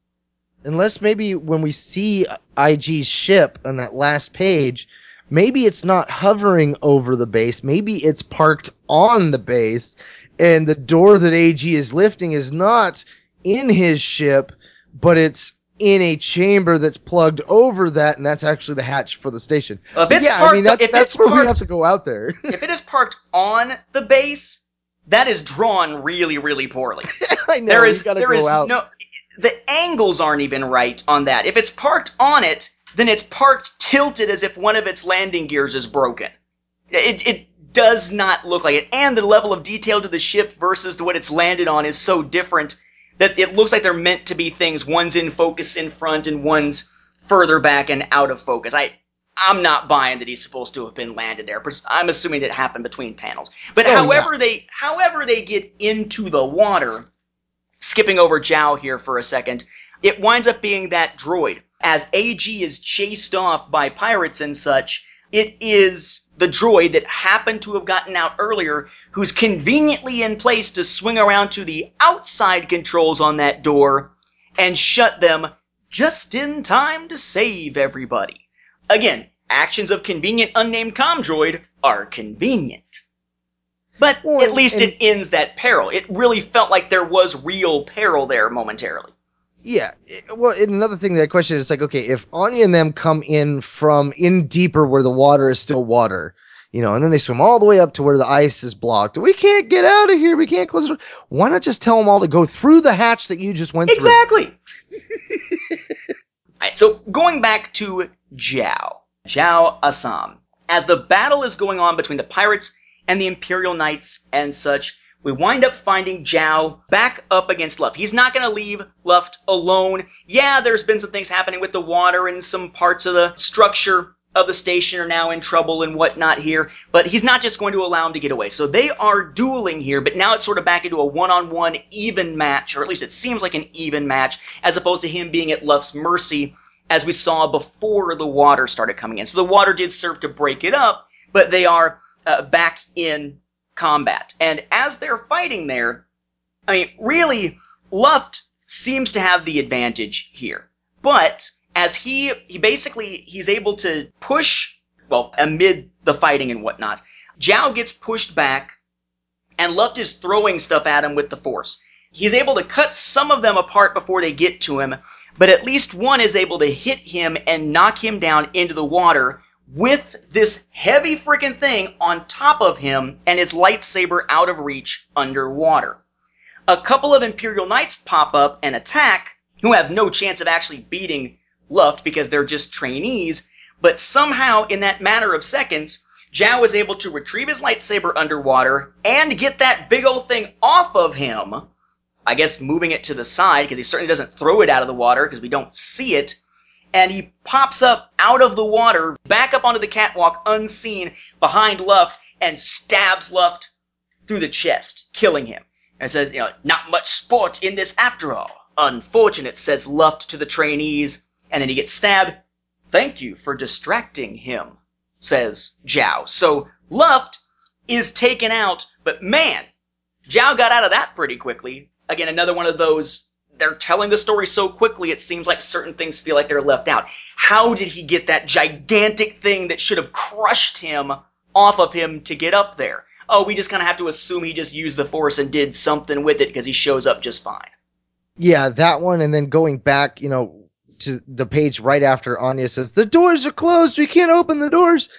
Unless maybe when we see AG's ship on that last page, maybe it's not hovering over the base. Maybe it's parked on the base, and the door that AG is lifting is not in his ship, but it's in a chamber that's plugged over that, and that's actually the hatch for the station. If it's yeah, parked, I mean that's that's where we have to go out there. if it is parked on the base, that is drawn really, really poorly. I know there gotta there go is out. no the angles aren't even right on that. If it's parked on it, then it's parked tilted as if one of its landing gears is broken. It it does not look like it, and the level of detail to the ship versus to what it's landed on is so different that it looks like they're meant to be things. One's in focus in front, and one's further back and out of focus. I. I'm not buying that he's supposed to have been landed there. I'm assuming it happened between panels. But Oh, yeah. however they, however they get into the water, skipping over Zhao here for a second, it winds up being that droid. As AG is chased off by pirates and such, it is the droid that happened to have gotten out earlier, who's conveniently in place to swing around to the outside controls on that door and shut them just in time to save everybody. Again, actions of convenient unnamed com droid are convenient. But Well, at least it ends that peril. It really felt like there was real peril there momentarily. Yeah. Well, and another thing that I question is like, okay, if Anya and them come in from in deeper where the water is still water, you know, and then they swim all the way up to where the ice is blocked. We can't get out of here. We can't close the door. Why not just tell them all to go through the hatch that you just went through? Exactly. Alright, so going back to Zhao, Zhao Assam. As the battle is going on between the pirates and the Imperial Knights and such, we wind up finding Zhao back up against Luft. He's not gonna leave Luft alone. Yeah, there's been some things happening with the water and some parts of the structure of the station are now in trouble and whatnot here, but he's not just going to allow him to get away. So they are dueling here, but now it's sort of back into a one-on-one even match, or at least it seems like an even match, as opposed to him being at Luft's mercy, as we saw before the water started coming in. So the water did serve to break it up, but they are uh, back in combat. And as they're fighting there, I mean, really, Luft seems to have the advantage here. But as he he basically he's able to push well amid the fighting and whatnot, Zhao gets pushed back, and Luft is throwing stuff at him with the Force. He's able to cut some of them apart before they get to him, but at least one is able to hit him and knock him down into the water with this heavy freaking thing on top of him and his lightsaber out of reach underwater. A couple of Imperial Knights pop up and attack, who have no chance of actually beating Luft because they're just trainees, but somehow in that matter of seconds, Zhao is able to retrieve his lightsaber underwater and get that big old thing off of him. I guess moving it to the side because he certainly doesn't throw it out of the water because we don't see it. And he pops up out of the water, back up onto the catwalk unseen behind Luft and stabs Luft through the chest, killing him. And says, you know, not much sport in this after all. Unfortunate, says Luft to the trainees. And then he gets stabbed. Thank you for distracting him, says Zhao. So Luft is taken out, but man, Zhao got out of that pretty quickly. Again, another one of those, they're telling the story so quickly it seems like certain things feel like they're left out. How did he get that gigantic thing that should have crushed him off of him to get up there? Oh, we just kind of have to assume he just used the force and did something with it because he shows up just fine. Yeah, that one, and then going back, you know, to the page right after Anya says, The doors are closed, we can't open the doors.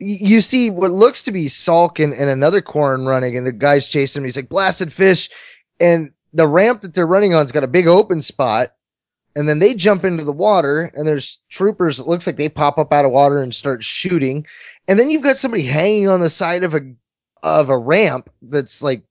You see what looks to be Sauk and, and another Quarren running, and the guy's chasing him. He's like, Blasted fish. And the ramp that they're running on's got a big open spot. And then they jump into the water, and there's troopers. It looks like they pop up out of water and start shooting. And then you've got somebody hanging on the side of a of a ramp that's like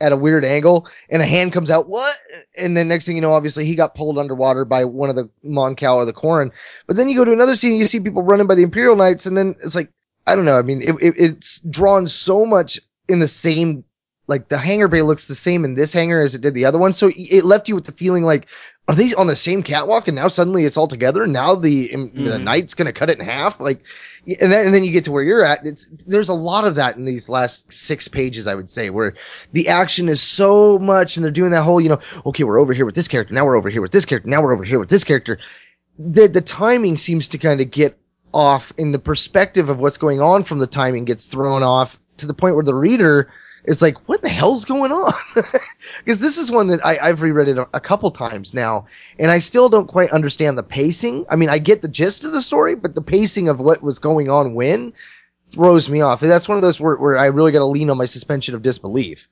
at a weird angle, and a hand comes out. What? And then next thing you know, obviously he got pulled underwater by one of the Mon Cal or the Quarren. But then you go to another scene, you see people running by the Imperial Knights, and then it's like I don't know. I mean, it, it, it's drawn so much in the same. Like the hangar bay looks the same in this hangar as it did the other one, so it left you with the feeling like, are they on the same catwalk? And now suddenly it's all together. Now the the Mhm. knight's gonna cut it in half. Like, and then and then you get to where you're at. It's there's a lot of that in these last six pages, I would say, where the action is so much, and they're doing that whole, you know, okay, we're over here with this character, now we're over here with this character, now we're over here with this character. The the timing seems to kind of get off, in the perspective of what's going on from the timing gets thrown off to the point where the reader is like, what the hell's going on? Because this is one that I, I've reread it a, a couple times now, and I still don't quite understand the pacing. I mean, I get the gist of the story, but the pacing of what was going on when throws me off. And that's one of those where, where I really got to lean on my suspension of disbelief.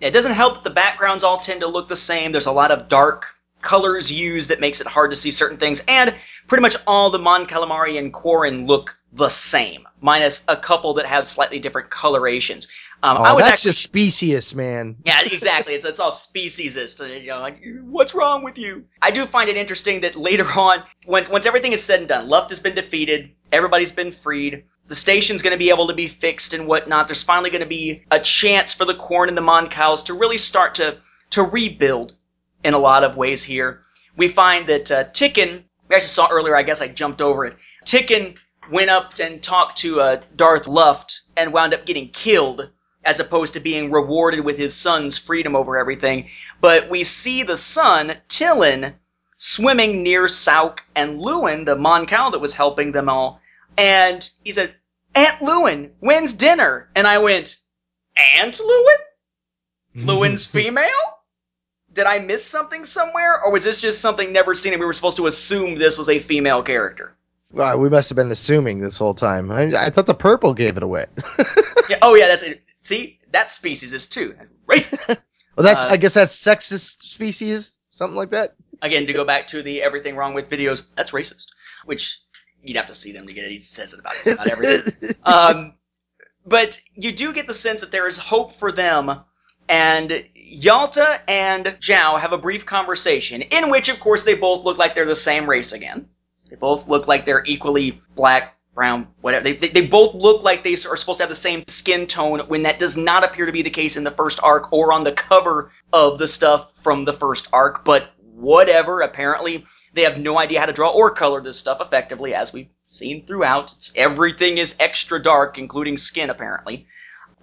It doesn't help that the backgrounds all tend to look the same. There's a lot of dark colors used that makes it hard to see certain things, and pretty much all the Mon Calamari and Quarren look the same, minus a couple that have slightly different colorations. Um, Oh, I was that's actually, just specious, man. yeah, exactly. It's it's all speciesist. You know, like what's wrong with you? I do find it interesting that later on, once once everything is said and done, Luft has been defeated, everybody's been freed. The station's going to be able to be fixed and whatnot. There's finally going to be a chance for the Quarren and the Mon Cals to really start to to rebuild in a lot of ways here. We find that uh, Tikkun, we actually saw earlier, I guess I jumped over it. Tikkun went up and talked to uh, Darth Luft and wound up getting killed as opposed to being rewarded with his son's freedom over everything. But we see the son, Tillin, swimming near Sauk and Lewin, the Mon Cal that was helping them all. And he said, Aunt Lewin, when's dinner? And I went, Aunt Lewin? Lewin's female? Did I miss something somewhere? Or was this just something never seen and we were supposed to assume this was a female character? Well, we must have been assuming this whole time. I, I thought the purple gave it away. Yeah, oh yeah, that's it. See, that species is too. Right? well, that's Uh, I guess that's sexist species, something like that. Again, to go back to the everything wrong with videos, that's racist. Which you'd have to see them to get it. He says it about just about everything. um, but you do get the sense that there is hope for them, and Yalta and Zhao have a brief conversation in which, of course, they both look like they're the same race again. They both look like they're equally black, brown, whatever. They, they, both look like they are supposed to have the same skin tone when that does not appear to be the case in the first arc or on the cover of the stuff from the first arc, but whatever. Apparently, they have no idea how to draw or color this stuff effectively, as we've seen throughout. It's, everything is extra dark, including skin, apparently.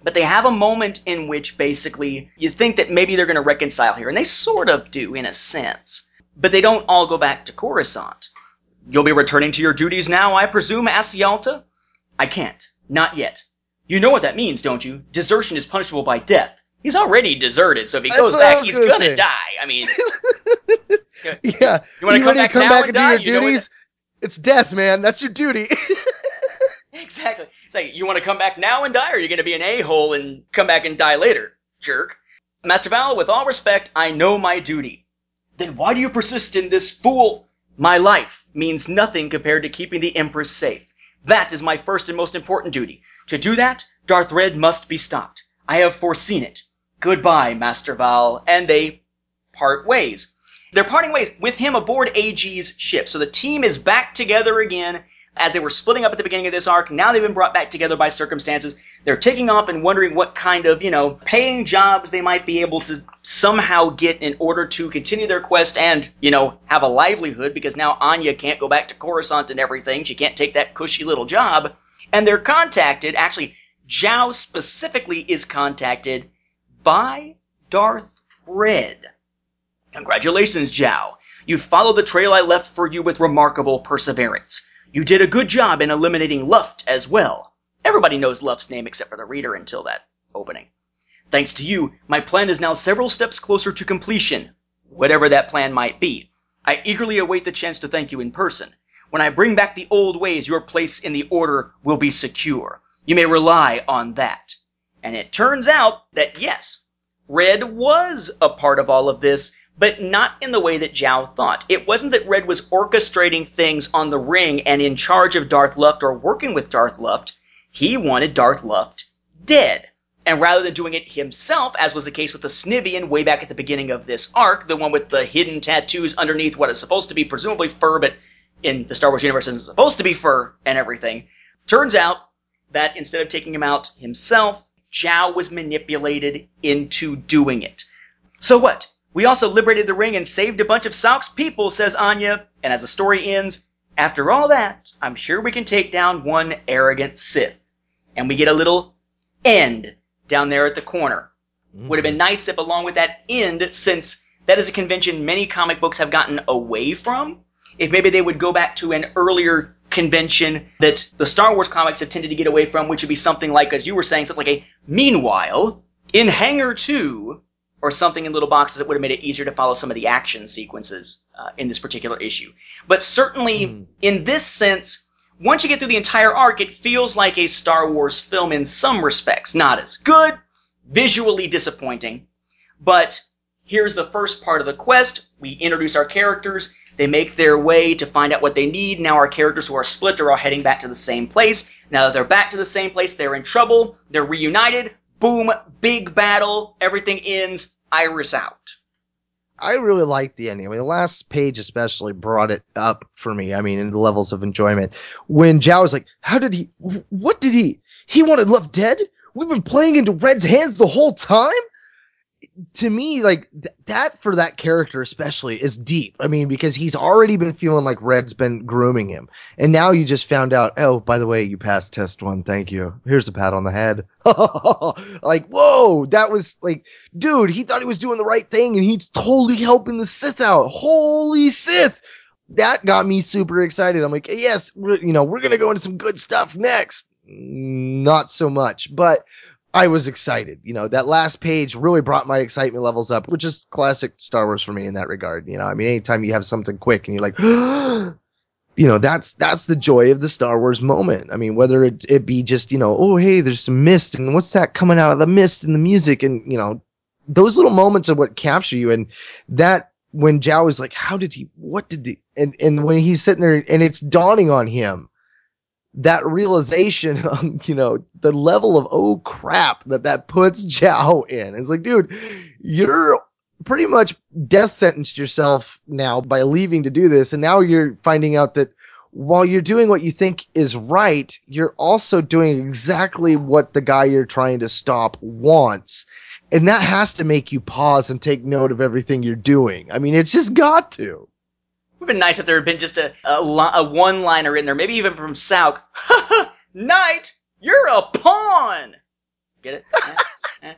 But they have a moment in which basically you think that maybe they're going to reconcile here, and they sort of do in a sense. But they don't all go back to Coruscant. You'll be returning to your duties now, I presume, asked. I can't. Not yet. You know what that means, don't you? Desertion is punishable by death. He's already deserted, so if he That's goes what I back, was he's gonna gonna say. die. I mean, Yeah, You wanna come back come now back and do your You know what duties? It's death, man. That's your duty. exactly. It's like, you want to come back now and die, or are you going to be an a-hole and come back and die later, jerk? Master Val, with all respect, I know my duty. Then why do you persist in this fool? My life means nothing compared to keeping the Empress safe. That is my first and most important duty. To do that, Darth Red must be stopped. I have foreseen it. Goodbye, Master Val. And they part ways. They're parting ways with him aboard AG's ship. So the team is back together again as they were splitting up at the beginning of this arc. Now they've been brought back together by circumstances. They're taking off and wondering what kind of, you know, paying jobs they might be able to somehow get in order to continue their quest and, you know, have a livelihood because now Anya can't go back to Coruscant and everything. She can't take that cushy little job. And they're contacted, actually, Zhao specifically is contacted by Darth Red. Congratulations, Zhao. You followed the trail I left for you with remarkable perseverance. You did a good job in eliminating Luft as well. Everybody knows Luft's name except for the reader until that opening. Thanks to you, my plan is now several steps closer to completion, whatever that plan might be. I eagerly await the chance to thank you in person. When I bring back the old ways, your place in the order will be secure. You may rely on that. And it turns out that yes, Red was a part of all of this, but not in the way that Zhao thought. It wasn't that Red was orchestrating things on the ring and in charge of Darth Luft or working with Darth Luft. He wanted Darth Luft dead. And rather than doing it himself, as was the case with the Snivian way back at the beginning of this arc, the one with the hidden tattoos underneath what is supposed to be presumably fur, but in the Star Wars universe isn't supposed to be fur and everything, turns out that instead of taking him out himself, Zhao was manipulated into doing it. So what? We also liberated the ring and saved a bunch of Sauk's people, says Anya, and as the story ends, after all that, I'm sure we can take down one arrogant Sith. And we get a little end down there at the corner. Would have been mm. nice if along with that end, since that is a convention many comic books have gotten away from, if maybe they would go back to an earlier convention that the Star Wars comics have tended to get away from, which would be something like, as you were saying, something like a meanwhile in Hangar 2 or something in little boxes that would have made it easier to follow some of the action sequences uh, in this particular issue. But certainly, in this sense, once you get through the entire arc, it feels like a Star Wars film in some respects. Not as good, visually disappointing, but here's the first part of the quest. We introduce our characters. They make their way to find out what they need. Now our characters who are split are all heading back to the same place. Now that they're back to the same place, they're in trouble. They're reunited. Boom, big battle. Everything ends. Iris out. I really liked the ending. I mean, the last page especially brought it up for me. I mean, in the levels of enjoyment. When Zhao was like, "How did he? What did he? He wanted Luft dead. We've been playing into Red's hands the whole time." To me, like th- that for that character especially is deep. I mean, because he's already been feeling like Red's been grooming him, and now you just found out. Oh, by the way, you passed test one. Thank you. Here's a pat on the head. like, whoa, that was like, dude, he thought he was doing the right thing, and he's totally helping the Sith out. Holy Sith! That got me super excited. I'm like, yes, you know, we're gonna go into some good stuff next. Not so much, but I was excited. You know, that last page really brought my excitement levels up, which is classic Star Wars for me in that regard. You know, I mean, anytime you have something quick and you're like, you know, that's that's the joy of the Star Wars moment. I mean, whether it it be just you know, oh hey, there's some mist and what's that coming out of the mist and the music and you know, those little moments are what capture you. And that when Zhao is like, how did he? What did he? And and when he's sitting there and it's dawning on him that realization, you know, the level of oh crap that that puts Zhao in. It's like, dude, you're pretty much death sentenced yourself now by leaving to do this, and now you're finding out that while you're doing what you think is right, you're also doing exactly what the guy you're trying to stop wants. And that has to make you pause and take note of everything you're doing. I mean, it's just got to. Would have been nice if there had been just a, a, a one liner in there, maybe even from Sauk. Knight, you're a pawn! Get it? Eh, eh.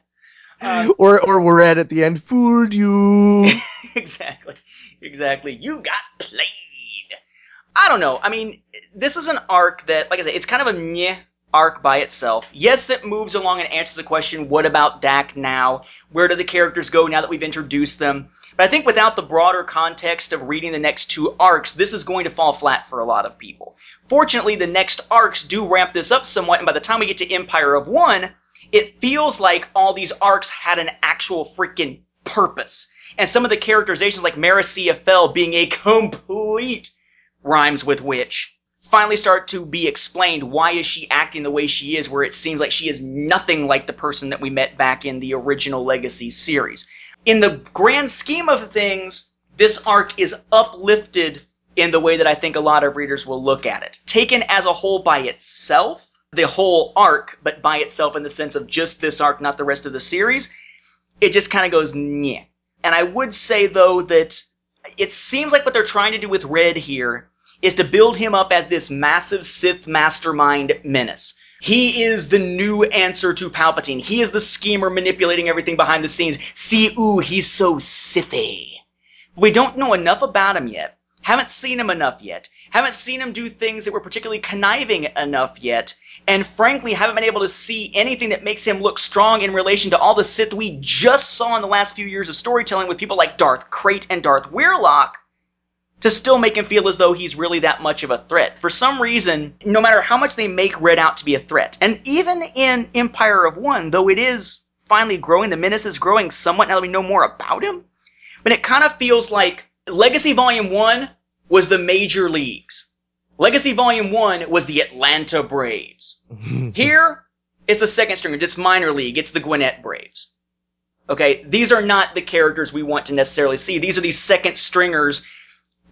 Um, or or we're at at the end, fooled you. exactly. Exactly. You got played. I don't know. I mean, this is an arc that, like I said, it's kind of a meh arc by itself. Yes, it moves along and answers the question, what about Dac now? Where do the characters go now that we've introduced them? But I think without the broader context of reading the next two arcs, this is going to fall flat for a lot of people. Fortunately, the next arcs do ramp this up somewhat, and by the time we get to Empire of One, it feels like all these arcs had an actual freaking purpose. And some of the characterizations like Marasiah Fel being a complete rhymes with witch finally start to be explained. Why is she acting the way she is where it seems like she is nothing like the person that we met back in the original Legacy series? In the grand scheme of things, this arc is uplifted in the way that I think a lot of readers will look at it. Taken as a whole by itself, the whole arc, but by itself in the sense of just this arc, not the rest of the series, it just kind of goes yeah. And I would say though that it seems like what they're trying to do with Red here is to build him up as this massive Sith mastermind menace. He is the new answer to Palpatine. He is the schemer manipulating everything behind the scenes. See, ooh, he's so Sithy. We don't know enough about him yet. Haven't seen him enough yet. Haven't seen him do things that were particularly conniving enough yet and frankly haven't been able to see anything that makes him look strong in relation to all the Sith we just saw in the last few years of storytelling with people like Darth Krayt and Darth Wyyrlok to still make him feel as though he's really that much of a threat. For some reason, no matter how much they make Red out to be a threat, and even in Empire of One, though it is finally growing, the menace is growing somewhat now that we know more about him, but it kind of feels like Legacy Volume 1 was the major leagues. Legacy Volume 1 was the Atlanta Braves. Here, it's the second stringer. It's minor league. It's the Gwinnett Braves. Okay, these are not the characters we want to necessarily see. These are these second stringers.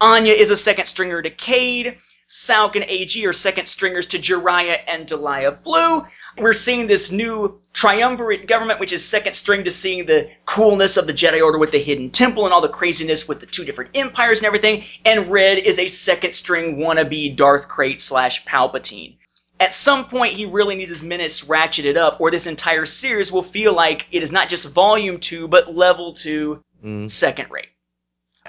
Anya is a second stringer to Cade. Sauk and AG are second stringers to Jariah and Deliah Blue. We're seeing this new triumvirate government, which is second string to seeing the coolness of the Jedi Order with the hidden temple and all the craziness with the two different empires and everything. And Red is a second string wannabe Darth Krayt slash Palpatine. At some point, he really needs his menace ratcheted up, or this entire series will feel like it is not just volume two, but level two, Mm. second rate.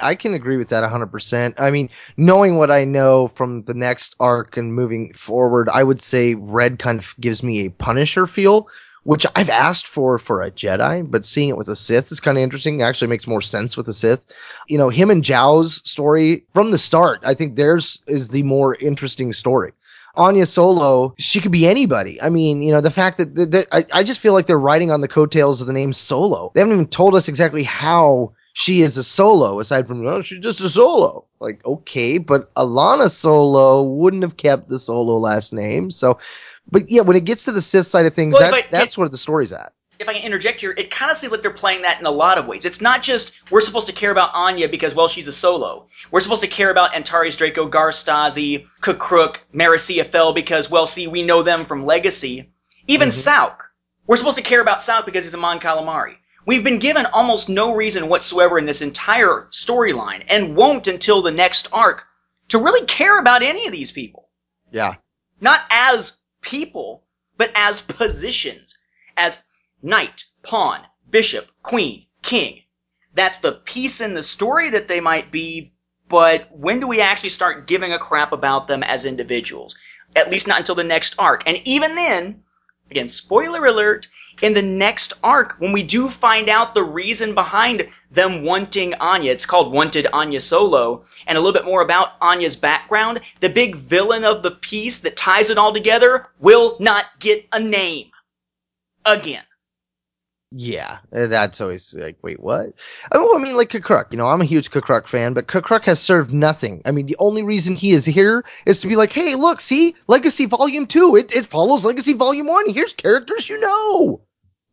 I can agree with that 100%. I mean, knowing what I know from the next arc and moving forward, I would say Red kind of gives me a Punisher feel, which I've asked for for a Jedi, but seeing it with a Sith is kind of interesting. It actually makes more sense with a Sith. You know, him and Zhao's story from the start, I think theirs is the more interesting story. Anya Solo, she could be anybody. I mean, you know, the fact that, that, that I, I just feel like they're riding on the coattails of the name Solo. They haven't even told us exactly how she is a solo aside from oh she's just a solo like okay but allana solo wouldn't have kept the solo last name so but yeah when it gets to the sith side of things Well, that's but that's where the story's at if I can interject here, it kind of seems like they're playing that in a lot of ways. It's not just we're supposed to care about Anya because, well, she's a solo. We're supposed to care about Antares Draco, Gar Stazi, Kukruk, Marasiah Fel because, well, see, we know them from Legacy. Even Mhm. Sauk. We're supposed to care about Sauk because he's a Mon Calamari. We've been given almost no reason whatsoever in this entire storyline, and won't until the next arc, to really care about any of these people. Yeah. Not as people, but as positions. As knight, pawn, bishop, queen, king. That's the piece in the story that they might be, but when do we actually start giving a crap about them as individuals? At least not until the next arc. And even then, again, spoiler alert, in the next arc, when we do find out the reason behind them wanting Anya, it's called Wanted Anya Solo, and a little bit more about Anya's background, the big villain of the piece that ties it all together will not get a name. Again. Yeah, uh, that's always like, wait, what? Oh, I mean, like Kukruk. You know, I'm a huge Kukruk fan, but Kukruk has served nothing. I mean, the only reason he is here is to be like, hey, look, see, Legacy Volume Two. It it follows Legacy Volume One. Here's characters you know.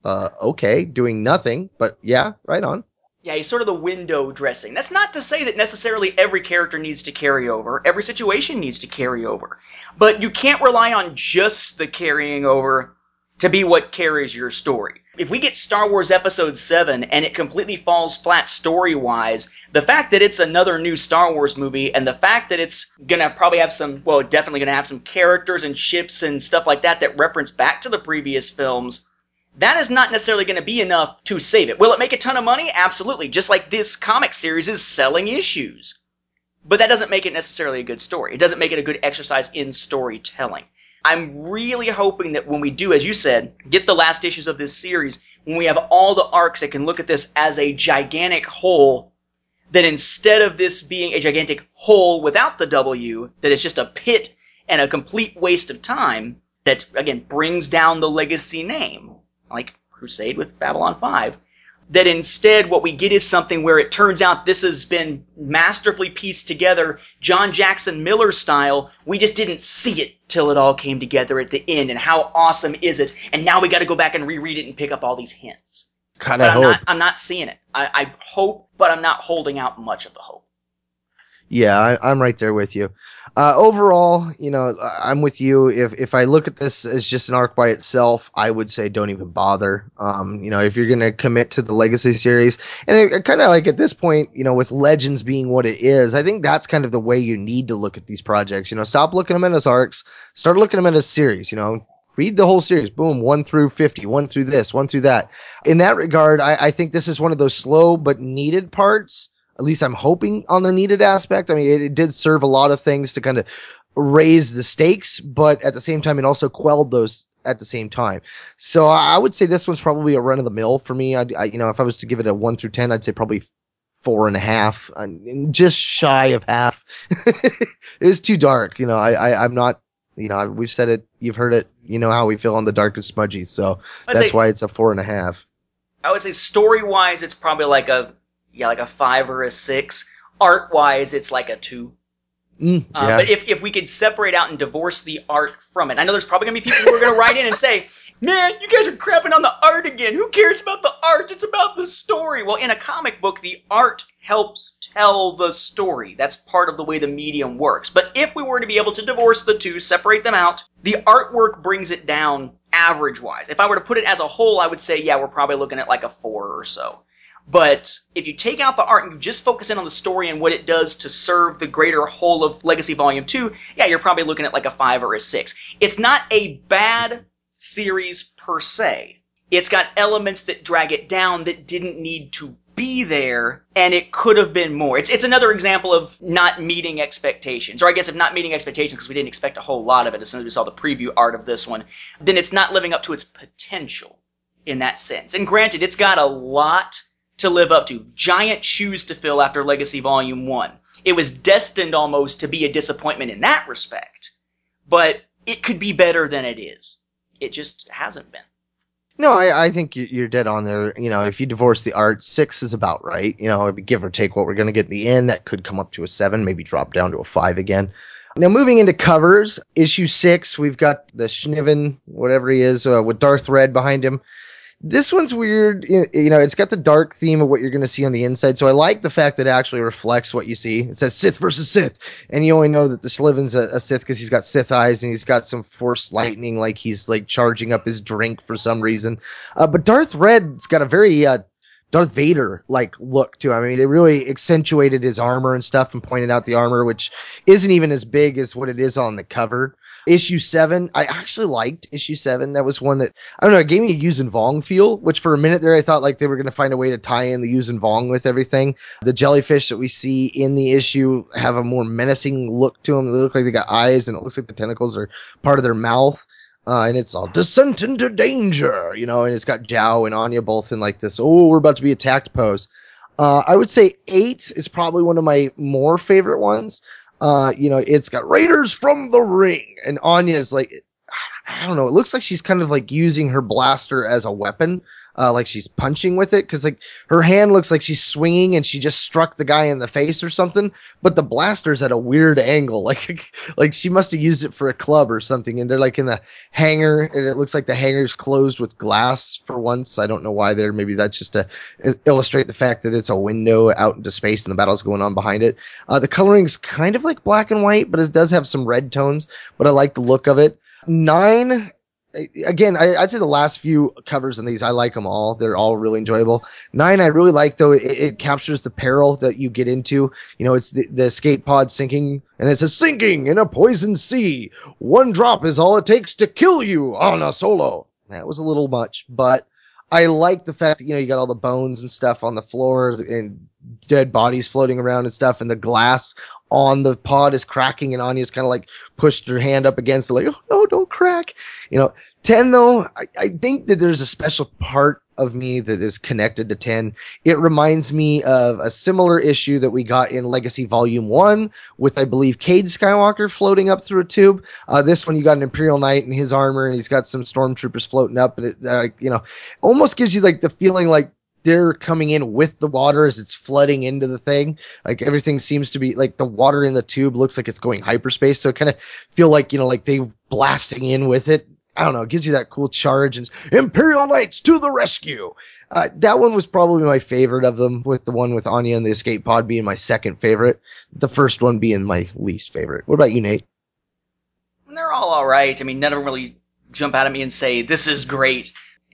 Uh, okay, doing nothing, but yeah, right on. Yeah, he's sort of the window dressing. That's not to say that necessarily every character needs to carry over. Every situation needs to carry over. But you can't rely on just the carrying over to be what carries your story. If we get Star Wars Episode 7 and it completely falls flat story wise, the fact that it's another new Star Wars movie and the fact that it's gonna probably have some, well, definitely gonna have some characters and ships and stuff like that that reference back to the previous films, that is not necessarily to be enough to save it. Will it make a ton of money? Absolutely. Just like this comic series is selling issues. But that doesn't make it necessarily a good story. It doesn't make it a good exercise in storytelling. I'm really hoping that when we do, as you said, get the last issues of this series, when we have all the arcs that can look at this as a gigantic whole, that instead of this being a gigantic whole without the W, that it's just a pit and a complete waste of time that, again, brings down the legacy name, like Crusade with Babylon 5, that instead what we get is something where it turns out this has been masterfully pieced together, John Jackson Miller style. We just didn't see it till it all came together at the end, and how awesome is it? And now we got to go back and reread it and pick up all these hints. Kind I'm hope. not, I'm not seeing it. I, I hope, but I'm not holding out much of the hope. Yeah, I, I'm right there with you. Uh, overall, you know, I'm with you. If if I look at this as just an arc by itself, I would say don't even bother. Um, you know, if you're gonna commit to the Legacy series, and I, kind of like at this point, you know, with Legends being what it is, I think that's kind of the way you need to look at these projects. You know, stop looking at them as arcs, start looking at them as series. You know, read the whole series. Boom, one through 50, one through this, one through that. In that regard, I, I think this is one of those slow but needed parts. At least I'm hoping on the needed aspect. I mean, it, it did serve a lot of things to kind of raise the stakes, but at the same time, it also quelled those at the same time. So I would say this one's probably a run of the mill for me. I, I, you know, if I was to give it a one through 10, I'd say probably four and a half, uh, just shy of half. it was too dark. You know, I, I, I'm not, you know, we've said it, you've heard it, you know how we feel on the dark and smudgy. So I'd that's say, why it's a four and a half. I would say story wise, it's probably like a yeah, like a five or a six. Art wise, it's like a two. Mm, Uh, yeah. But if, if we could separate out and divorce the art from it, I know there's probably gonna be people who are gonna write in and say, "Man, you guys are crapping on the art again. Who cares about the art? It's about the story." Well, in a comic book, the art helps tell the story. That's part of the way the medium works. But if we were to be able to divorce the two, separate them out, the artwork brings it down average wise. If I were to put it as a whole, I would say, yeah, we're probably looking at like a four or so. But if you take out the art and you just focus in on the story and what it does to serve the greater whole of Legacy Volume 2, yeah, you're probably looking at like a 5 or a 6. It's not a bad series per se. It's got elements that drag it down that didn't need to be there, and it could have been more. It's, it's another example of not meeting expectations, or I guess if not meeting expectations because we didn't expect a whole lot of it as soon as we saw the preview art of this one. Then it's not living up to its potential in that sense. And granted, it's got a lot to live up to. Giant shoes to fill after Legacy Volume 1. It was destined almost to be a disappointment in that respect. But it could be better than it is. It just hasn't been. No, I, I think you- you're dead on there. You know, if you divorce the art, six is about right. You know, give or take what we're going to get in the end. That could come up to a seven, maybe drop down to a five again. Now, moving into covers, issue six, we've got the Schniven, whatever he is, uh, with Darth Red behind him. This one's weird. You know, it's got the dark theme of what you're going to see on the inside. So I like the fact that it actually reflects what you see. It says Sith versus Sith. And you only know that the Schliven's a, a Sith because he's got Sith eyes and he's got some force lightning, like he's like charging up his drink for some reason. Uh, but Darth Red's got a very uh, Darth Vader like look to him. I mean, they really accentuated his armor and stuff and pointed out the armor, which isn't even as big as what it is on the cover. Issue seven, I actually liked issue seven. That was one that I don't know, it gave me a Yuuzhan Vong feel, which for a minute there I thought like they were going to find a way to tie in the Yuuzhan Vong with everything. The jellyfish that we see in the issue have a more menacing look to them. They look like they got eyes, and it looks like the tentacles are part of their mouth. Uh, and it's all descent into danger, you know, and it's got Zhao and Anya both in like this, oh, we're about to be attacked pose. Uh, I would say eight is probably one of my more favorite ones. Uh, you know, it's got Raiders from the Ring, and Anya is like, I don't know, it looks like she's kind of like using her blaster as a weapon uh, like she's punching with it because like her hand looks like she's swinging and she just struck the guy in the face or something. But the blaster's at a weird angle, like like she must have used it for a club or something. And they're like in the hangar, and it looks like the hangar's closed with glass for once. I don't know why there. Maybe that's just to illustrate the fact that it's a window out into space and the battle's going on behind it. Uh, the coloring's kind of like black and white, but it does have some red tones. But I like the look of it. Nine again, I, would say the last few covers in these, I like them all. They're all really enjoyable. Nine, I really like though. It, it captures the peril that you get into. You know, it's the, the escape pod sinking, and it says sinking in a poison sea. One drop is all it takes to kill you on a solo. That was a little much, but I like the fact that you know you got all the bones and stuff on the floor and dead bodies floating around and stuff, and the glass on the pod is cracking, and Ania's kind of like pushed her hand up against it, like, oh no, don't crack. You know, 10 though, I, I, think that there's a special part of me that is connected to 10. It reminds me of a similar issue that we got in Legacy Volume 1 with, I believe, Cade Skywalker floating up through a tube. Uh, this one, you got an Imperial Knight in his armor and he's got some stormtroopers floating up. And it, uh, you know, almost gives you like the feeling like they're coming in with the water as it's flooding into the thing. Like everything seems to be like the water in the tube looks like it's going hyperspace. So it kind of feel like, you know, like they blasting in with it. I don't know, it gives you that cool charge and Imperial Knights to the rescue. Uh, that one was probably my favorite of them, with the one with Ania and the escape pod being my second favorite, the first one being my least favorite. What about you, Nate? They're all alright. I mean, none of them really jump out at me and say, this is great.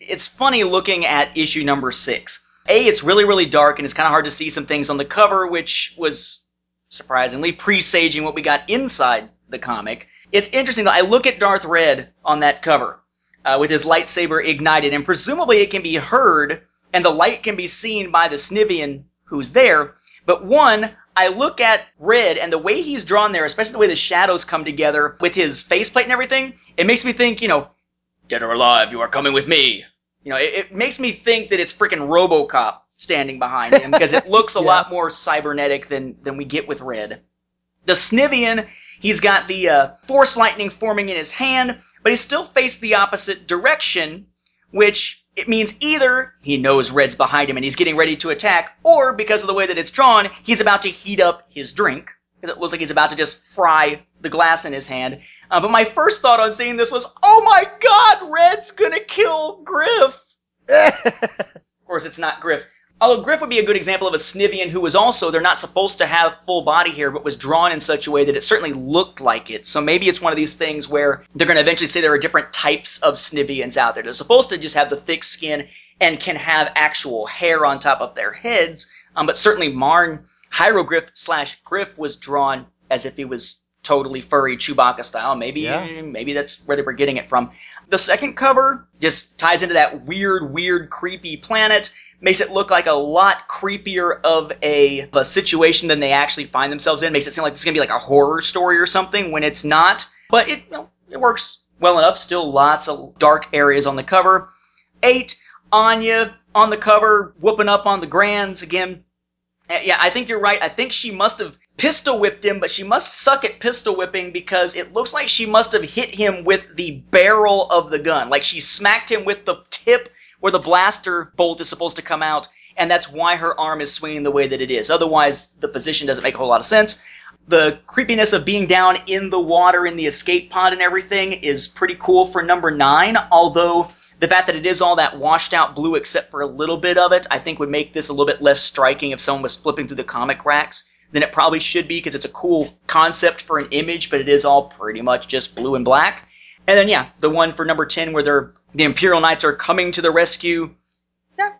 It's funny looking at issue number six. A, it's really, really dark, and it's kind of hard to see some things on the cover, which was surprisingly presaging what we got inside the comic. It's interesting though. I look at Darth Wredd on that cover uh, with his lightsaber ignited, and presumably it can be heard and the light can be seen by the Snivian who's there. But one, I look at Wredd and the way he's drawn there, especially the way the shadows come together with his faceplate and everything, it makes me think, you know, dead or alive, you are coming with me. You know, it, it makes me think that it's freaking RoboCop standing behind him because it looks a yeah. lot more cybernetic than than we get with Wredd. The Snivian He's got the uh, force lightning forming in his hand, but he still faced the opposite direction, which it means either he knows Wredd's behind him and he's getting ready to attack, or because of the way that it's drawn, he's about to heat up his drink. It looks like he's about to just fry the glass in his hand. Uh, but my first thought on seeing this was, oh my god, Wredd's gonna kill Griff! of course, it's not Griff. Although Griff would be a good example of a Snivian who was also, they're not supposed to have full body hair, but was drawn in such a way that it certainly looked like it. So maybe it's one of these things where they're going to eventually say there are different types of Snivians out there. They're supposed to just have the thick skin and can have actual hair on top of their heads. Um, but certainly Marn, Hierogryph slash Griff was drawn as if he was totally furry Chewbacca style. Maybe, yeah. maybe that's where they were getting it from. The second cover just ties into that weird, weird, creepy planet makes it look like a lot creepier of a, of a situation than they actually find themselves in. Makes it seem like it's going to be like a horror story or something when it's not. But it, you know, it works well enough. Still lots of dark areas on the cover. Eight, Ania on the cover, whooping up on the Grands again. Eh, yeah, I think you're right. I think she must have pistol whipped him, but she must suck at pistol whipping because it looks like she must have hit him with the barrel of the gun. Like she smacked him with the tip where the blaster bolt is supposed to come out, and that's why her arm is swinging the way that it is. Otherwise, the position doesn't make a whole lot of sense. The creepiness of being down in the water in the escape pod and everything is pretty cool for number nine, although the fact that it is all that washed out blue except for a little bit of it, I think would make this a little bit less striking if someone was flipping through the comic racks than it probably should be because it's a cool concept for an image, but it is all pretty much just blue and black. And then yeah, the one for number ten where they're the Imperial Knights are coming to the rescue. Yeah,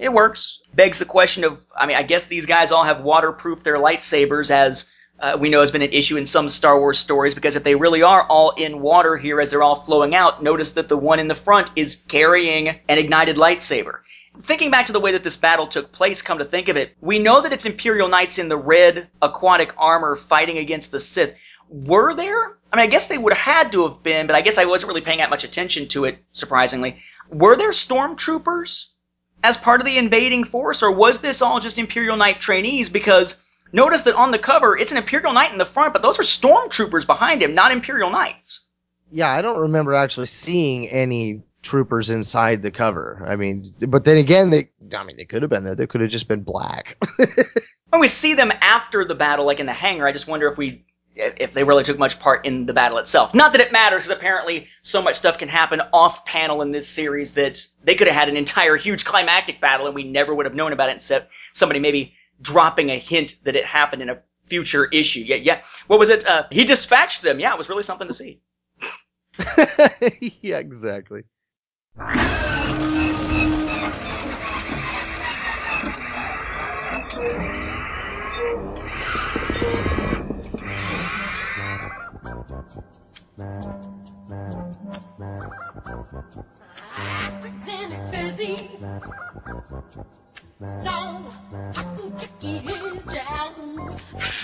it works. Begs the question of, I mean, I guess these guys all have waterproof their lightsabers, as uh, we know has been an issue in some Star Wars stories. Because if they really are all in water here as they're all flowing out, notice that the one in the front is carrying an ignited lightsaber. Thinking back to the way that this battle took place, come to think of it, we know that it's Imperial Knights in the red aquatic armor fighting against the Sith. Were there? I mean, I guess they would have had to have been, but I guess I wasn't really paying that much attention to it, surprisingly. Were there stormtroopers as part of the invading force, or was this all just Imperial Knight trainees? Because notice that on the cover, it's an Imperial Knight in the front, but those are stormtroopers behind him, not Imperial Knights. Yeah, I don't remember actually seeing any troopers inside the cover. I mean, but then again, they, I mean, they could have been there. They could have just been black. when we see them after the battle, like in the hangar, I just wonder if we if they really took much part in the battle itself. Not that it matters, because apparently so much stuff can happen off panel in this series that they could have had an entire huge climactic battle and we never would have known about it except somebody maybe dropping a hint that it happened in a future issue. Yeah, yeah. What was it? Uh, he dispatched them. Yeah, it was really something to see. yeah, exactly.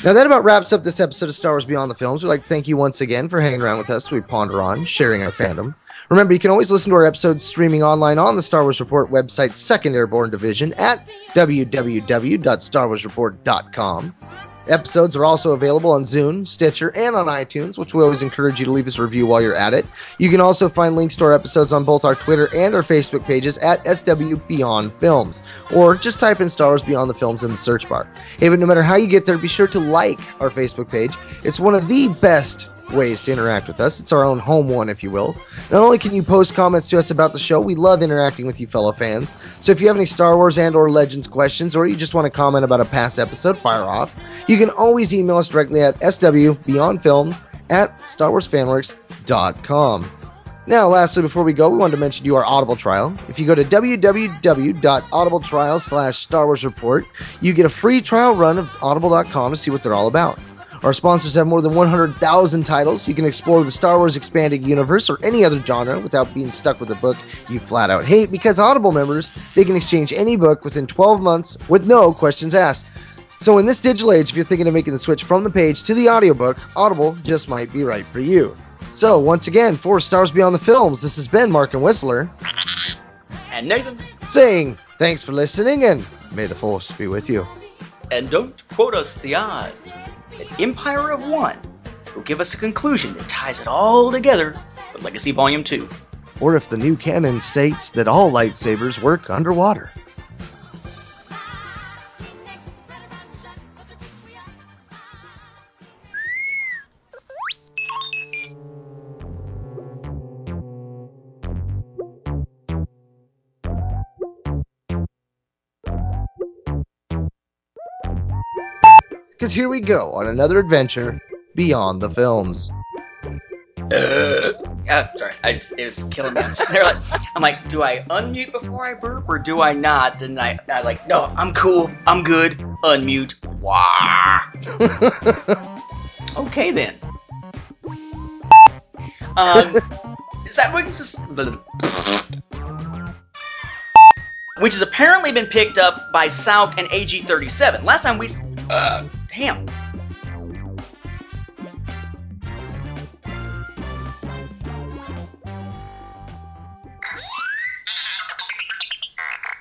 Now that about wraps up this episode of Star Wars Beyond the Films. We'd like to thank you once again for hanging around with us. We ponder on sharing our fandom. Remember, you can always listen to our episodes streaming online on the Star Wars Report website, Second Airborne Division at www.starwarsreport.com. Episodes are also available on Zune, Stitcher, and on iTunes, which we always encourage you to leave us a review while you're at it. You can also find links to our episodes on both our Twitter and our Facebook pages at SW Beyond Films, or just type in Star Wars Beyond the Films in the search bar. Hey, but no matter how you get there, be sure to like our Facebook page. It's one of the best ways to interact with us. It's our own home one, if you will. Not only can you post comments to us about the show, we love interacting with you fellow fans. So if you have any Star Wars and or Legends questions, or you just want to comment about a past episode, fire off. You can always email us directly at swbeyondfilms at starwarsfanworks.com. Now, lastly, before we go, we wanted to mention you our Audible trial. If you go to www.audibletrial slash Star Wars Report, you get a free trial run of audible.com to see what they're all about. Our sponsors have more than 100,000 titles. You can explore the Star Wars expanded universe or any other genre without being stuck with a book you flat out hate because Audible members, they can exchange any book within 12 months with no questions asked. So in this digital age, if you're thinking of making the switch from the page to the audiobook, Audible just might be right for you. So once again, for Stars Beyond the Films, this has been Mark and Whistler. And Nathan. Saying thanks for listening and may the force be with you. And don't quote us the odds that Empire of One will give us a conclusion that ties it all together for Legacy Volume 2. Or if the new canon states that all lightsabers work underwater. Because here we go on another adventure beyond the films. Uh, sorry, I just it was killing me. There like I'm like, do I unmute before I burp or do I not? And I I like, no, I'm cool, I'm good. Unmute. Wah. okay then. Um, is that what this which has apparently been picked up by Sauk and AG37. Last time we, uh, damn,